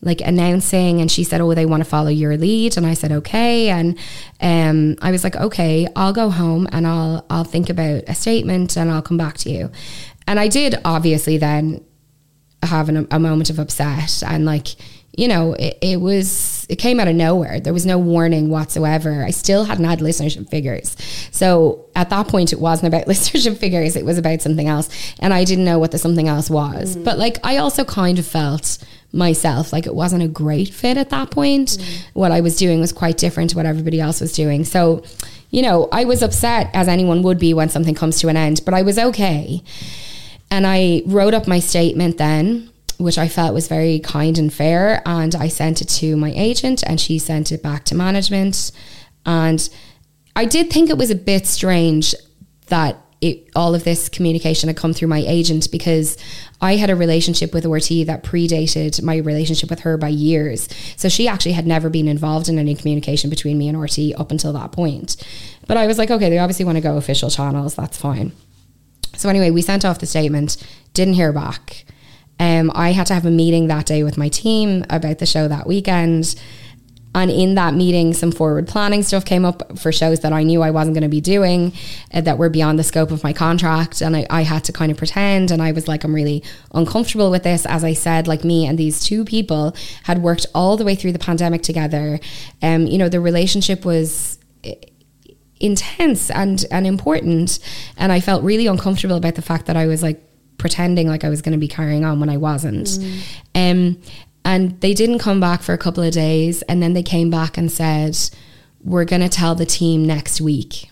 like announcing and she said oh they want to follow your lead and I said okay and um I was like okay I'll go home and I'll I'll think about a statement and I'll come back to you and I did obviously then have an, a moment of upset. And like you know it, it was it came out of nowhere. There was no warning whatsoever. I still hadn't had listenership figures. So at that point it wasn't about listenership figures. It was about something else. And i didn't know what the something else was. Mm. But like i also kind of felt myself like it wasn't a great fit at that point. Mm. What i was doing was quite different to what everybody else was doing. So you know, I was upset as anyone would be when something comes to an end, but I was okay. And I wrote up my statement then, which I felt was very kind and fair. And I sent it to my agent, and she sent it back to management. And I did think it was a bit strange that it, all of this communication had come through my agent because I had a relationship with RTE that predated my relationship with her by years. So she actually had never been involved in any communication between me and RTE up until that point. But I was like, okay, they obviously want to go official channels. That's fine. So anyway, we sent off the statement, didn't hear back. Um, I had to have a meeting that day with my team about the show that weekend. And in that meeting, some forward planning stuff came up for shows that I knew I wasn't going to be doing uh, that were beyond the scope of my contract. And I, I, had to kind of pretend. And I was like, I'm really uncomfortable with this. As I said, like me and these two people had worked all the way through the pandemic together. Um, you know, the relationship was eh, intense and, and important. And I felt really uncomfortable about the fact that I was like, pretending like I was going to be carrying on when I wasn't. Mm. Um, and they didn't come back for a couple of days. And then they came back and said, We're going to tell the team next week.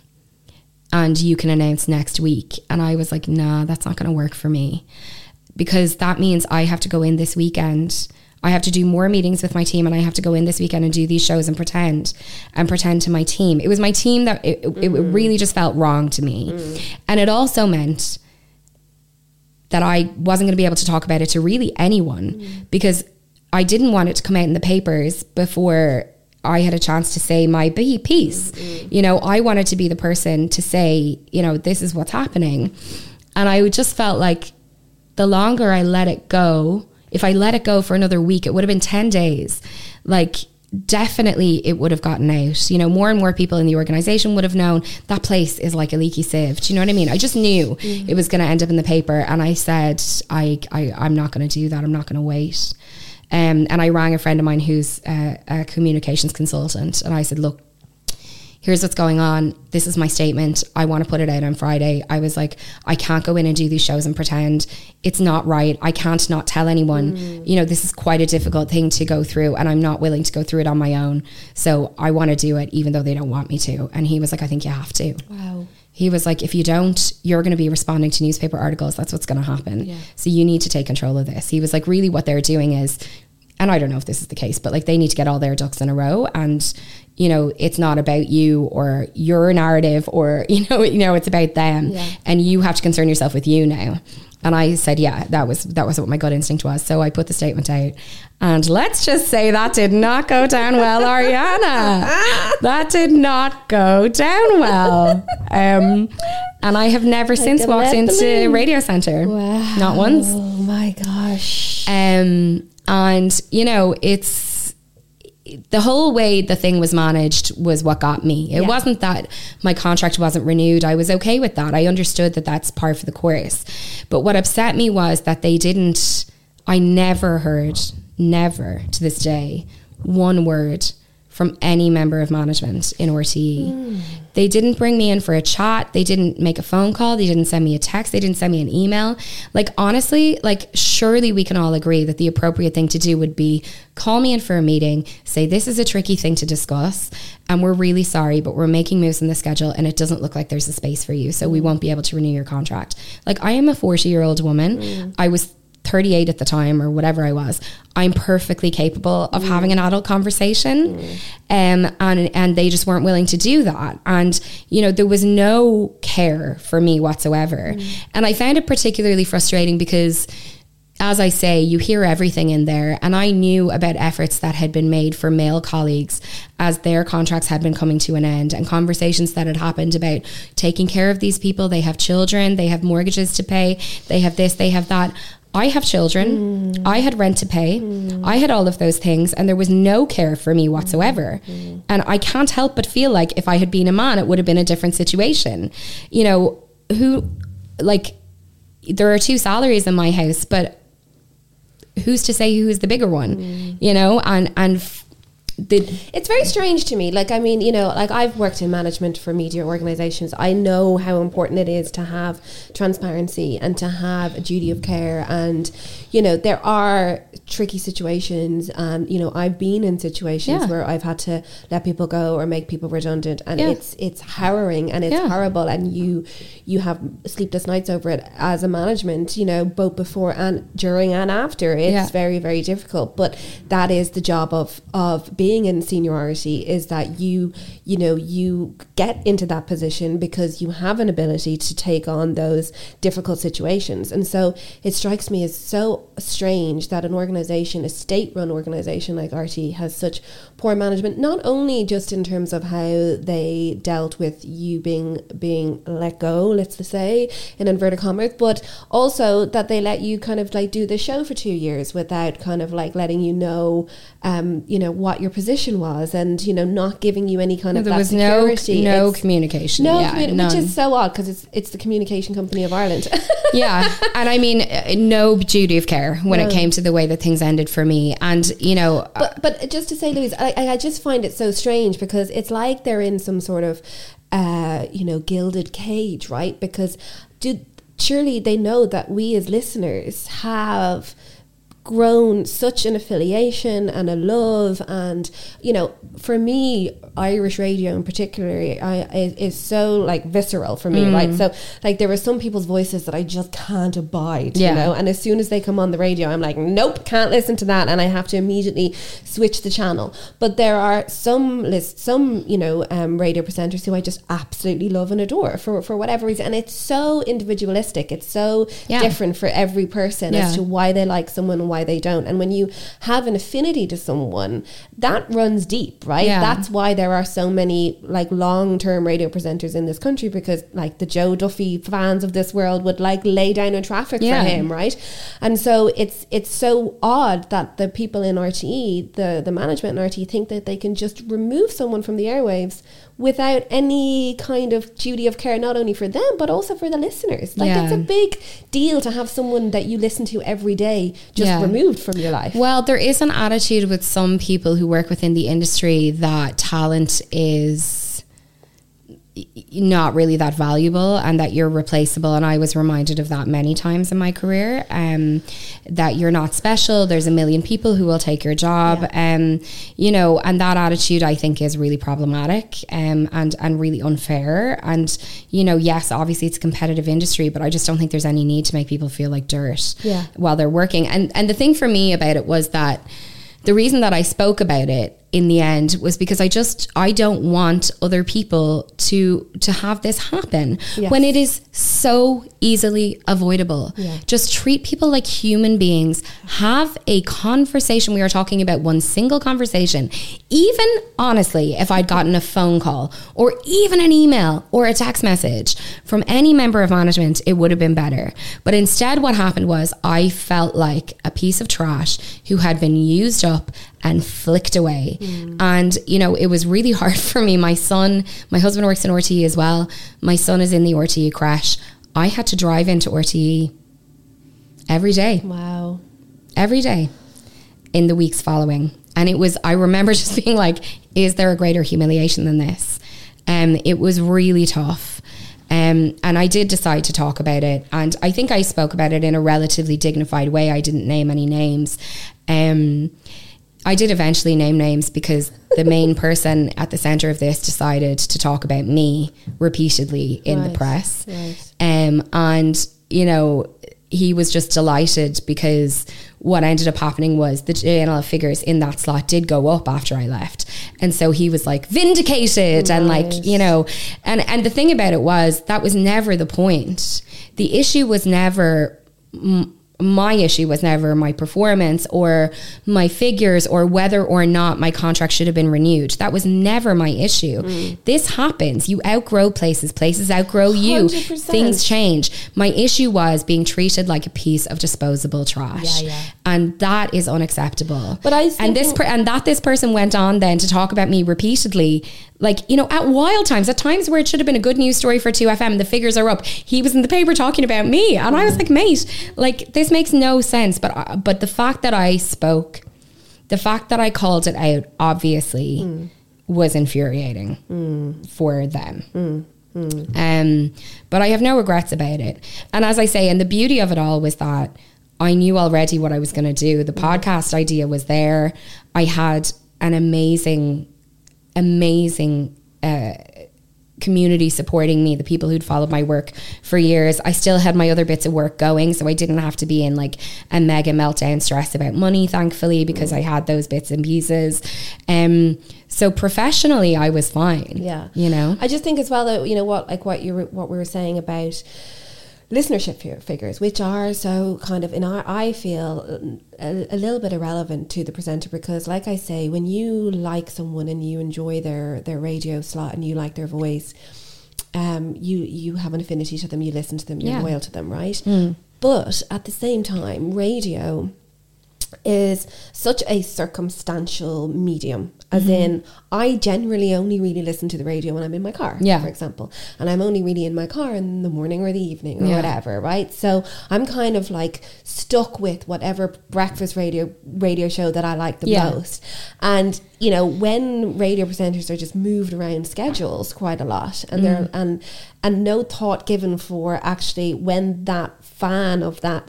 And you can announce next week. And I was like, Nah, that's not going to work for me. Because that means I have to go in this weekend. I have to do more meetings with my team and I have to go in this weekend and do these shows and pretend and pretend to my team. It was my team that it, mm. it really just felt wrong to me. Mm. And it also meant that I wasn't going to be able to talk about it to really anyone mm. because I didn't want it to come out in the papers before I had a chance to say my piece. Mm-hmm. You know, I wanted to be the person to say, you know, this is what's happening. And I just felt like the longer I let it go, if I let it go for another week, it would have been 10 days. Like, definitely it would have gotten out. You know, more and more people in the organization would have known that place is like a leaky sieve. Do you know what I mean? I just knew mm-hmm. it was going to end up in the paper. And I said, I, I, I'm not going to do that. I'm not going to wait. Um, and I rang a friend of mine who's a, a communications consultant, and I said, "Look, here's what's going on. This is my statement. I want to put it out on Friday. I was like, I can't go in and do these shows and pretend it's not right. I can't not tell anyone. Mm. You know, this is quite a difficult thing to go through, and I'm not willing to go through it on my own. So I want to do it, even though they don't want me to. And he was like, I think you have to. Wow. He was like, if you don't, you're going to be responding to newspaper articles. That's what's going to happen. Yeah. So you need to take control of this. He was like, really, what they're doing is and I don't know if this is the case, but like they need to get all their ducks in a row and you know it's not about you or your narrative or you know you know it's about them yeah. and you have to concern yourself with you now. And I said, yeah, that was that was what my gut instinct was. So I put the statement out, and let's just say that did not go down well, Ariana. that did not go down well. Um, and I have never like since walked into. Radio Centre. Wow. Not once. Oh my gosh. Um, and, you know, it's the whole way the thing was managed was what got me. It yeah. wasn't that my contract wasn't renewed. I was okay with that. I understood that that's par for the course. But what upset me was that they didn't, I never heard, never to this day, one word from any member of management in RTE. Mm. They didn't bring me in for a chat. They didn't make a phone call. They didn't send me a text. They didn't send me an email. Like, honestly, like, surely we can all agree that the appropriate thing to do would be call me in for a meeting, say, this is a tricky thing to discuss, and we're really sorry, but we're making moves in the schedule, and it doesn't look like there's a space for you. So we won't be able to renew your contract. Like, I am a 40 year old woman. Mm. I was 38 at the time or whatever I was, I'm perfectly capable of mm. having an adult conversation. Mm. Um, and, and they just weren't willing to do that. And, you know, there was no care for me whatsoever. Mm. And I found it particularly frustrating because as I say, you hear everything in there. And I knew about efforts that had been made for male colleagues as their contracts had been coming to an end and conversations that had happened about taking care of these people. They have children, they have mortgages to pay, they have this, they have that. I have children. Mm. I had rent to pay. Mm. I had all of those things, and there was no care for me whatsoever. Mm. And I can't help but feel like if I had been a man, it would have been a different situation. You know, who, like, there are two salaries in my house, but who's to say who's the bigger one? Mm. You know, and and the, It's very strange to me. Like, I mean, you know, like I've worked in management for media organizations. I know how important it is to have transparency and to have a duty of care. And, you know, there are tricky situations. And, you know, I've been in situations Yeah. where I've had to let people go or make people redundant. And Yeah. it's, it's harrowing and it's Yeah. horrible. And you, you have sleepless nights over it as a management, you know, both before and during and after. It's very, very difficult. But that is the job of, of being in seniority is that you, you know, you get into that position because you have an ability to take on those difficult situations. And so it strikes me as so strange that an organization, a state run organization like RTE has such poor management, not only just in terms of how they dealt with you being being let go, let's say, in inverted commas, but also that they let you kind of like do the show for two years without kind of like letting you know um, you know, what your position was and, you know, not giving you any kind of there that was no security. no It's- communication. no, yeah, communi- which is so odd because it's it's the communication company of Ireland. yeah and i mean uh, no duty of care when No. it came to the way that things ended for me and you know but but just to say, Louise, I, I I just find it so strange because it's like they're in some sort of uh, you know gilded cage, right? Because do surely they know that we as listeners have grown such an affiliation and a love and you know for me irish radio in particular I, is, is so like visceral for me right Mm. so like there are some people's voices that i just can't abide Yeah. you know and as soon as they come on the radio i'm like nope can't listen to that and i have to immediately switch the channel but there are some lists some you know um, radio presenters who i just absolutely love and adore for for whatever reason and it's so individualistic it's so Yeah. different for every person Yeah. as to why they like someone why they don't. And when you have an affinity to someone, that runs deep, right? Yeah. That's why there are so many like long term radio presenters in this country because like the Joe Duffy fans of this world would like lay down in traffic Yeah. for him, right? And so it's it's so odd that the people in RTE, the the management in RTE think that they can just remove someone from the airwaves without any kind of duty of care not only for them but also for the listeners. Like Yeah. it's a big deal to have someone that you listen to every day just Yeah. removed from your life. Well, there is an attitude with some people who work within the industry that talent is not really that valuable and that you're replaceable. And I was reminded of that many times in my career um, that you're not special. There's a million people who will take your job. Um, you know and that attitude I think is really problematic um, and and really unfair. And you know yes obviously it's a competitive industry but I just don't think there's any need to make people feel like dirt Yeah. while they're working. And and the thing for me about it was that the reason that I spoke about it in the end was because I just I don't want other people to to have this happen Yes. when it is so easily avoidable. Yeah. Just treat people like human beings. Have a conversation. We are talking about one single conversation. Even honestly, if I'd gotten a phone call or even an email or a text message from any member of management, it would have been better. But instead, what happened was I felt like a piece of trash who had been used up and flicked away. And, you know, it was really hard for me. My son, my husband works in RTE as well. My son is in the RTE crash. I had to drive into RTE every day, wow. every day in the weeks following. And it was, I remember just being like, is there a greater humiliation than this? Um, it was really tough. Um, and I did decide to talk about it. And I think I spoke about it in a relatively dignified way. I didn't name any names. Um, I did eventually name names because the main person at the center of this decided to talk about me repeatedly in the press. right. Um, and, you know, he was just delighted because what ended up happening was the JNLR figures in that slot did go up after I left. And so he was like vindicated and like, you know, and, and the thing about it was that was never the point. The issue was never m- my issue was never my performance or my figures or whether or not my contract should have been renewed. That was never my issue. Mm. This happens. You outgrow places, places outgrow you. 100%. Things change. My issue was being treated like a piece of disposable trash. Yeah, yeah. And that is unacceptable. But I and this per- and that this person went on then to talk about me repeatedly like you know at wild times at times where it should have been a good news story for 2fm the figures are up he was in the paper talking about me and i was like mate like this makes no sense but I- but the fact that i spoke the fact that I called it out obviously Mm. was infuriating for them. Um, but I have no regrets about it. And as I say, and the beauty of it all was that I knew already what I was going to do. The podcast idea was there. I had an amazing, amazing uh, community supporting me, the people who'd followed my work for years. I still had my other bits of work going, so I didn't have to be in like a mega meltdown stress about money, thankfully, because I had those bits and pieces. Um, so professionally, I was fine. Yeah. You know? I just think as well that you know what like what you were, what we were saying about listenership figures, which are so kind of in our I feel a, a little bit irrelevant to the presenter because, like I say, when you like someone and you enjoy their their radio slot and you like their voice, um, you you have an affinity to them, you listen to them, you're Yeah. loyal to them, right? But at the same time, radio is such a circumstantial medium as Mm-hmm. in i generally only really listen to the radio when i'm in my car Yeah. for example and i'm only really in my car in the morning or the evening or Yeah. whatever right so i'm kind of like stuck with whatever breakfast radio radio show that i like the Yeah. most and you know when radio presenters are just moved around schedules quite a lot and Mm. they're and and no thought given for actually when that fan of that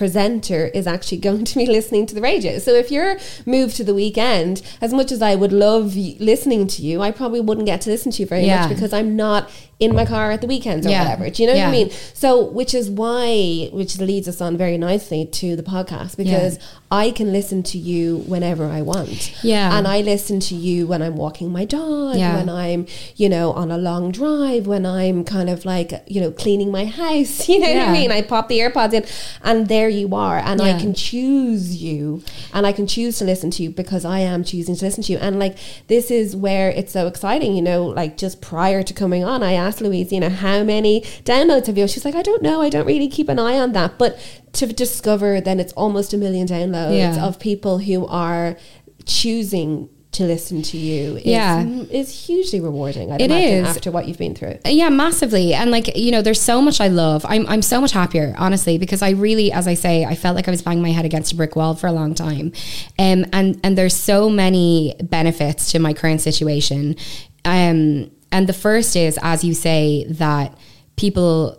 presenter is actually going to be listening to the radio. So if you're moved to the weekend, as much as I would love y- listening to you, I probably wouldn't get to listen to you very Yeah. much because I'm not in my car at the weekends or Yeah. whatever. Do you know what I mean? So which is why which leads us on very nicely to the podcast because I can listen to you whenever I want. Yeah. And I listen to you when I'm walking my dog, Yeah. when I'm, you know, on a long drive, when I'm kind of like, you know, cleaning my house. You know what I mean? I pop the AirPods in and there you are. And I can choose you and I can choose to listen to you because I am choosing to listen to you. And like this is where it's so exciting, you know, like just prior to coming on, I asked Louise, you know, how many downloads have you? She's like, I don't know. I don't really keep an eye on that. But to discover then it's almost a million downloads Yeah. of people who are choosing to listen to you is, Yeah. is hugely rewarding. I'd It is. after what you've been through. Yeah, massively. And like, you know, there's so much I love. I'm I'm so much happier, honestly, because I really, as I say, I felt like I was banging my head against a brick wall for a long time. Um and and there's so many benefits to my current situation. Um and the first is, as you say, that people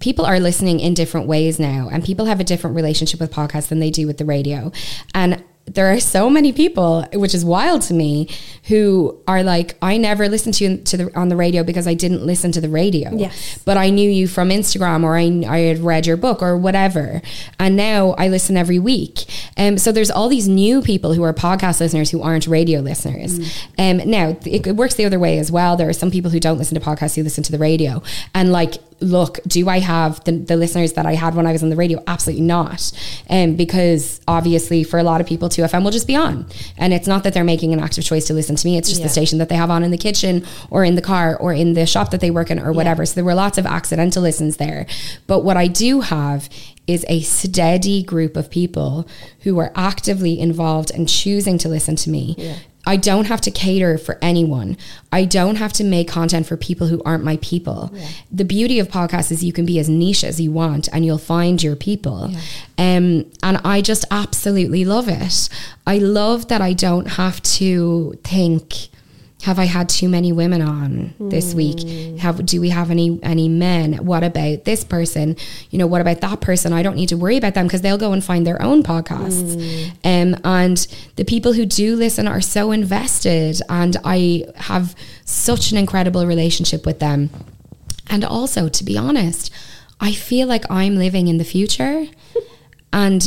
people are listening in different ways now and people have a different relationship with podcasts than they do with the radio. And there are so many people which is wild to me who are like i never listened to you to the, on the radio because i didn't listen to the radio. Yes. but i knew you from instagram or I, I had read your book or whatever. And now i listen every week. Um, so there's all these new people who are podcast listeners who aren't radio listeners. Um, now it, it works the other way as well. There are some people who don't listen to podcasts who listen to the radio. And like look, do I have the, the listeners that I had when I was on the radio? Absolutely not. Um, because obviously for a lot of people, 2FM will just be on. And it's not that they're making an active choice to listen to me. It's just Yeah. the station that they have on in the kitchen or in the car or in the shop that they work in or whatever. So there were lots of accidental listens there. But what I do have is a steady group of people who are actively involved and choosing to listen to me. Yeah. I don't have to cater for anyone. I don't have to make content for people who aren't my people. The beauty of podcasts is you can be as niche as you want and you'll find your people. Um, and I just absolutely love it. I love that I don't have to think, have I had too many women on this week? Have do we have any any men? What about this person? You know, what about that person? I don't need to worry about them because they'll go and find their own podcasts. Um, and the people who do listen are so invested, and I have such an incredible relationship with them. And also, to be honest, I feel like I'm living in the future, and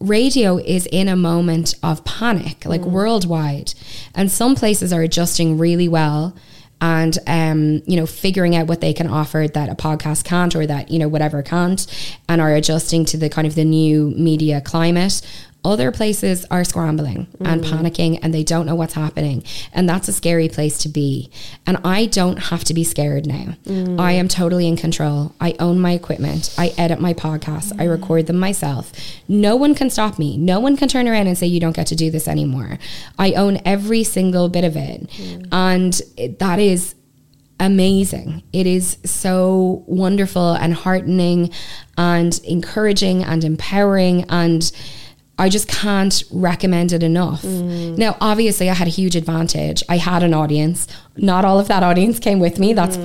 radio is in a moment of panic, like worldwide, and some places are adjusting really well and um, you know figuring out what they can offer that a podcast can't or that you know whatever can't and are adjusting to the kind of the new media climate other places are scrambling and mm. panicking and they don't know what's happening. And that's a scary place to be. And i don't have to be scared now. Mm. I am totally in control. I own my equipment. I edit my podcasts i mm. record them myself. No one can stop me. No one can turn around and say you don't get to do this anymore. I own every single bit of it. And it, that is amazing. It is so wonderful and heartening and encouraging and empowering and I just can't recommend it enough. Mm. Now, obviously, I had a huge advantage. I had an audience. Not all of that audience came with me. That's Mm-hmm.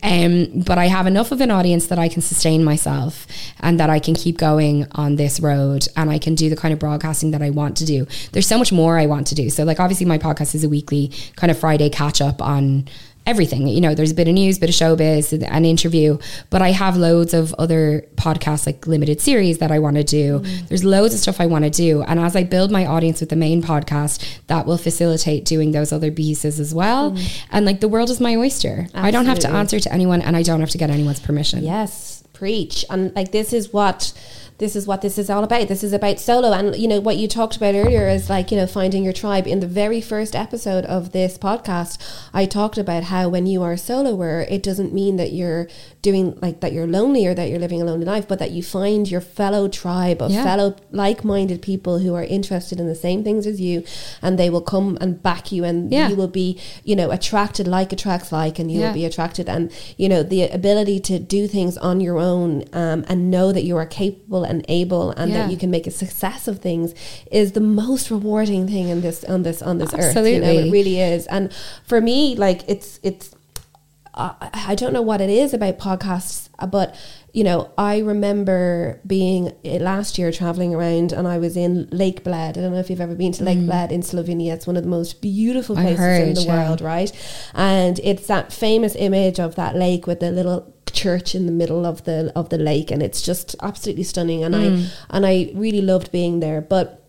fine. Um, but I have enough of an audience that I can sustain myself and that I can keep going on this road and I can do the kind of broadcasting that I want to do. There's so much more I want to do. So, like, obviously, my podcast is a weekly kind of Friday catch up on everything. You know, there's a bit of news, bit of showbiz, an interview, but I have loads of other podcasts like limited series that I want to do. Mm. There's loads of stuff I want to do. And as I build my audience with the main podcast, that will facilitate doing those other pieces as well. Mm. And like the world is my oyster. I don't have to answer to anyone and I don't have to get anyone's permission. Yes, preach. And like this is what this is what this is all about. This is about solo and you know what you talked about earlier is like, you know, finding your tribe. In the very first episode of this podcast, I talked about how when you are a soloer, it doesn't mean that you're doing like that you're lonely or that you're living a lonely life, but that you find your fellow tribe of Yeah. fellow like-minded people who are interested in the same things as you and they will come and back you and Yeah. you will be, you know, attracted like attracts like and you Yeah. will be attracted and you know the ability to do things on your own um, and know that you are capable and able and that you can make a success of things is the most rewarding thing in this on this on this earth you know Absolutely. it really is and for me like it's it's I, I don't know what it is about podcasts, but you know, I remember being uh, last year traveling around, and I was in Lake Bled. I don't know if you've ever been to Lake Bled in Slovenia. It's one of the most beautiful Mm. Places in the yeah. world, right? And it's that famous image of that lake with the little church in the middle of the of the lake, and it's just absolutely stunning. And Mm. I and I really loved being there, but.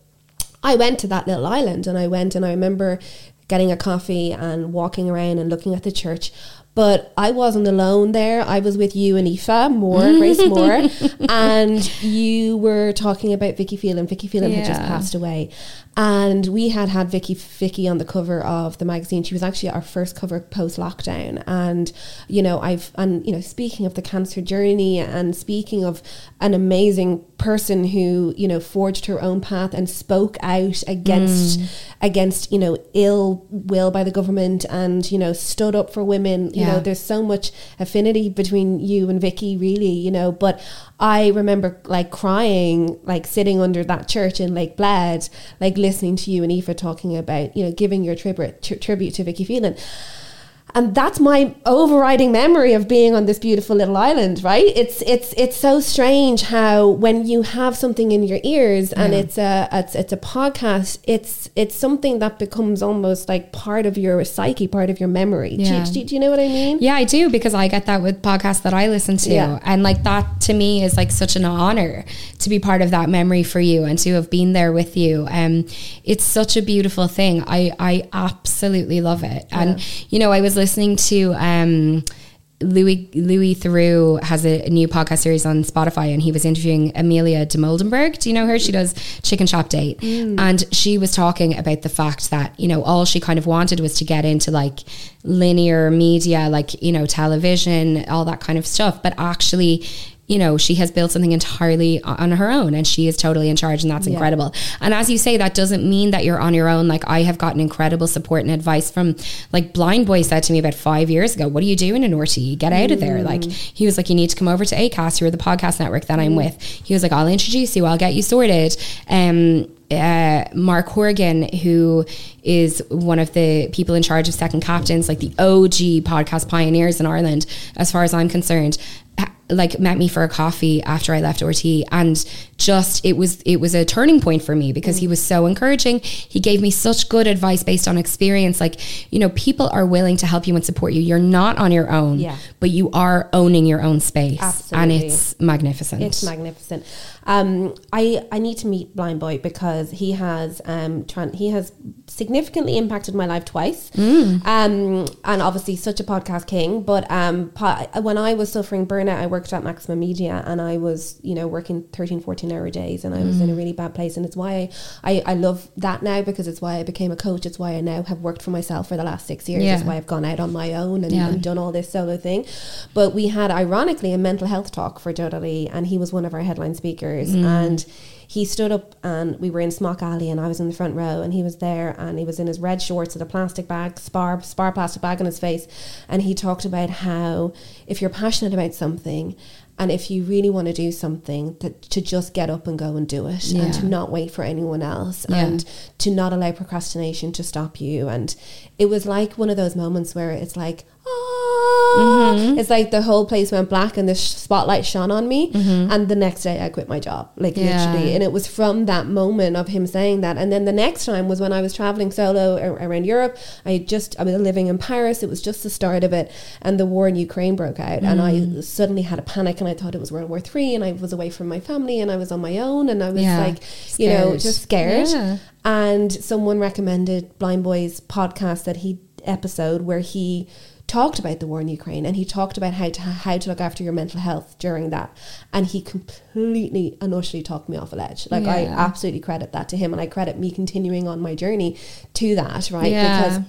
I went to that little island and I went and I remember getting a coffee and walking around and looking at the church. But I wasn't alone there. I was with you and Aoife Moore, Grace Moore, and you were talking about Vicky Phelan. Vicky Phelan had just passed away, and we had had Vicky Vicky on the cover of the magazine. She was actually our first cover post lockdown, and you know I've and you know speaking of the cancer journey and speaking of an amazing person who you know forged her own path and spoke out against mm. against you know ill will by the government and you know stood up for women you Yeah. know there's so much affinity between you and Vicky really you know but I remember like crying like sitting under that church in Lake Bled like listening to you and Aoife talking about you know giving your tribute tri- tribute to Vicky Phelan and that's my overriding memory of being on this beautiful little island right it's it's it's so strange how when you have something in your ears and Yeah. it's a it's, it's a podcast it's it's something that becomes almost like part of your psyche part of your memory Do you- Yeah. do, do you know what i mean Yeah, I do because I get that with podcasts that I listen to. Yeah. And like that to me is like such an honor to be part of that memory for you and to have been there with you. Um it's such a beautiful thing. I I absolutely love it. And you know, I was listening to um Louis Louis Theroux has a, a new podcast series on Spotify, and he was interviewing Amelia Dimoldenberg. Do you know her? She does Chicken Shop Date, and she was talking about the fact that you know all she kind of wanted was to get into like linear media, like you know television, all that kind of stuff. But actually, you know, she has built something entirely on her own, and she is totally in charge, and that's Yeah. incredible. And as you say, that doesn't mean that you're on your own. Like I have gotten incredible support and advice from, like Blind Boy said to me about five years ago, "What are you doing in RTE? Get out of there!" Like he was like, "You need to come over to Acast. You're the podcast network that I'm with." He was like, "I'll introduce you. I'll get you sorted." Um, uh, Mark Horgan, who is one of the people in charge of Second Captains, like the OG podcast pioneers in Ireland, as far as I'm concerned, like met me for a coffee after I left RT, and just it was it was a turning point for me because he was so encouraging. He gave me such good advice based on experience. Like you know, people are willing to help you and support you. You're not on your own, Yeah. but you are owning your own space, and it's magnificent. It's magnificent. Um, I I need to meet Blind Boy because he has um tran- he has significantly impacted my life twice. Um, and obviously such a podcast king. But um, po- when I was suffering burnout, I worked at Maximum Media and I was you know working 13, 14 hour days, and I was in a mm. really bad place. And it's why I, I I love that now because it's why I became a coach. It's why I now have worked for myself for the last six years. It's why I've gone out on my own and, Yeah. and done all this solo thing. But we had, ironically, a mental health talk for Dudley, and he was one of our headline speakers. Mm. And he stood up, and we were in Smock Alley, and I was in the front row, and he was there, and he was in his red shorts with a plastic bag, spar, spar plastic bag on his face. And he talked about how if you're passionate about something, and if you really want to do something that to just get up and go and do it Yeah. and to not wait for anyone else Yeah. and to not allow procrastination to stop you and it was like one of those moments where it's like Mm-hmm. it's like the whole place went black and the sh- spotlight shone on me and the next day I quit my job like Mm-hmm. Yeah. literally and it was from that moment of him saying that and then the next time was when I was traveling solo ar- around Europe I just I was living in Paris it was just the start of it and the war in Ukraine broke out and Mm. I suddenly had a panic and I thought it was World War Three and I was away from my family and I was on my own and I was Yeah. like you know just scared Yeah. and someone recommended Blind Boy's podcast that he episode where he talked about the war in Ukraine and he talked about how to how to look after your mental health during that. And he completely and utterly talked me off a ledge. Like I absolutely credit that to him and I credit me continuing on my journey to that right? Yeah. because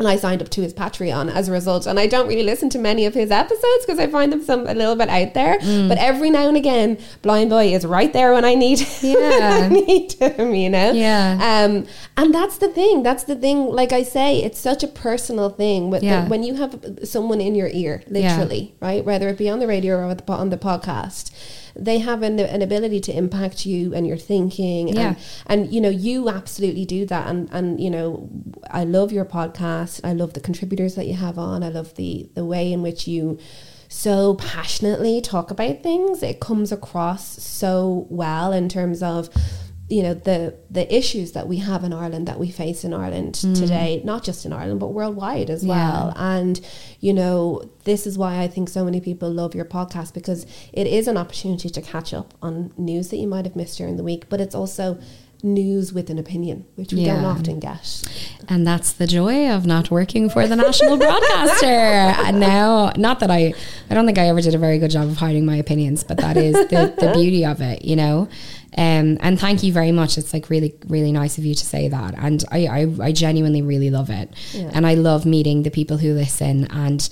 and I signed up to his Patreon as a result. And I don't really listen to many of his episodes because I find them some a little bit out there. Mm. But every now and again, Blind Boy is right there when I need, him. Yeah. I need him, you know? Yeah. Um, and that's the thing. That's the thing. Like I say, it's such a personal thing. With Yeah. the, when you have someone in your ear, literally, right? Whether it be on the radio or the, on the podcast, they have an, an ability to impact you and your thinking. Yeah. And, and, you know, you absolutely do that. And, and, you know, I love your podcast. I love the contributors that you have on. I love the, the way in which you so passionately talk about things. It comes across so well in terms of you know the the issues that we have in Ireland that we face in Ireland hmm. today not just in Ireland but worldwide as Yeah. well and you know this is why I think so many people love your podcast because it is an opportunity to catch up on news that you might have missed during the week but it's also news with an opinion which we don't often get And that's the joy of not working for the national broadcaster. Uh, and now, not that I, I don't think I ever did a very good job of hiding my opinions, but that is the, the beauty of it, you know. Um, and thank you very much. It's like really, really nice of you to say that. And I, I, I genuinely really love it. Yeah. And I love meeting the people who listen and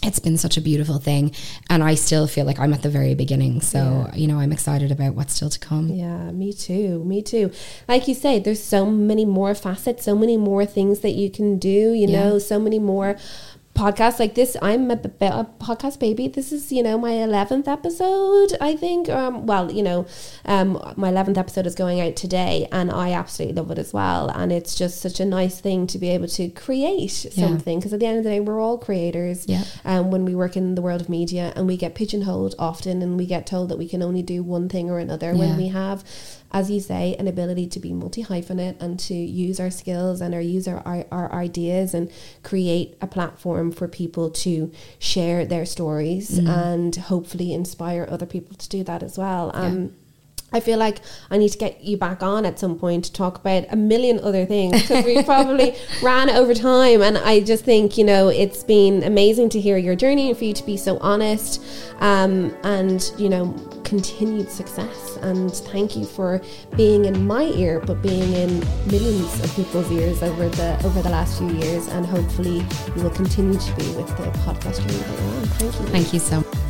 it's been such a beautiful thing and I still feel like I'm at the very beginning so Yeah. you know I'm excited about what's still to come Yeah, me too. Me too. Like you say, there's so many more facets, so many more things that you can do, you Yeah. know, so many more podcasts like this. I'm a podcast baby. This is, you know, my 11th episode, I think. Um, well, you know, um, my 11th episode is going out today and I absolutely love it as well. And it's just such a nice thing to be able to create Yeah. something because at the end of the day, we're all creators Yeah. um, when we work in the world of media and we get pigeonholed often and we get told that we can only do one thing or another Yeah. when we have as you say an ability to be multi hyphenate and to use our skills and our use our, our, our ideas and create a platform for people to share their stories Mm. and hopefully inspire other people to do that as well um, I feel like I need to get you back on at some point to talk about a million other things because we probably ran over time. And I just think, you know, it's been amazing to hear your journey and for you to be so honest um, and, you know, continued success. And thank you for being in my ear, but being in millions of people's ears over the over the last few years. And hopefully you will continue to be with the podcast journey that you're on. Thank you. thank you so much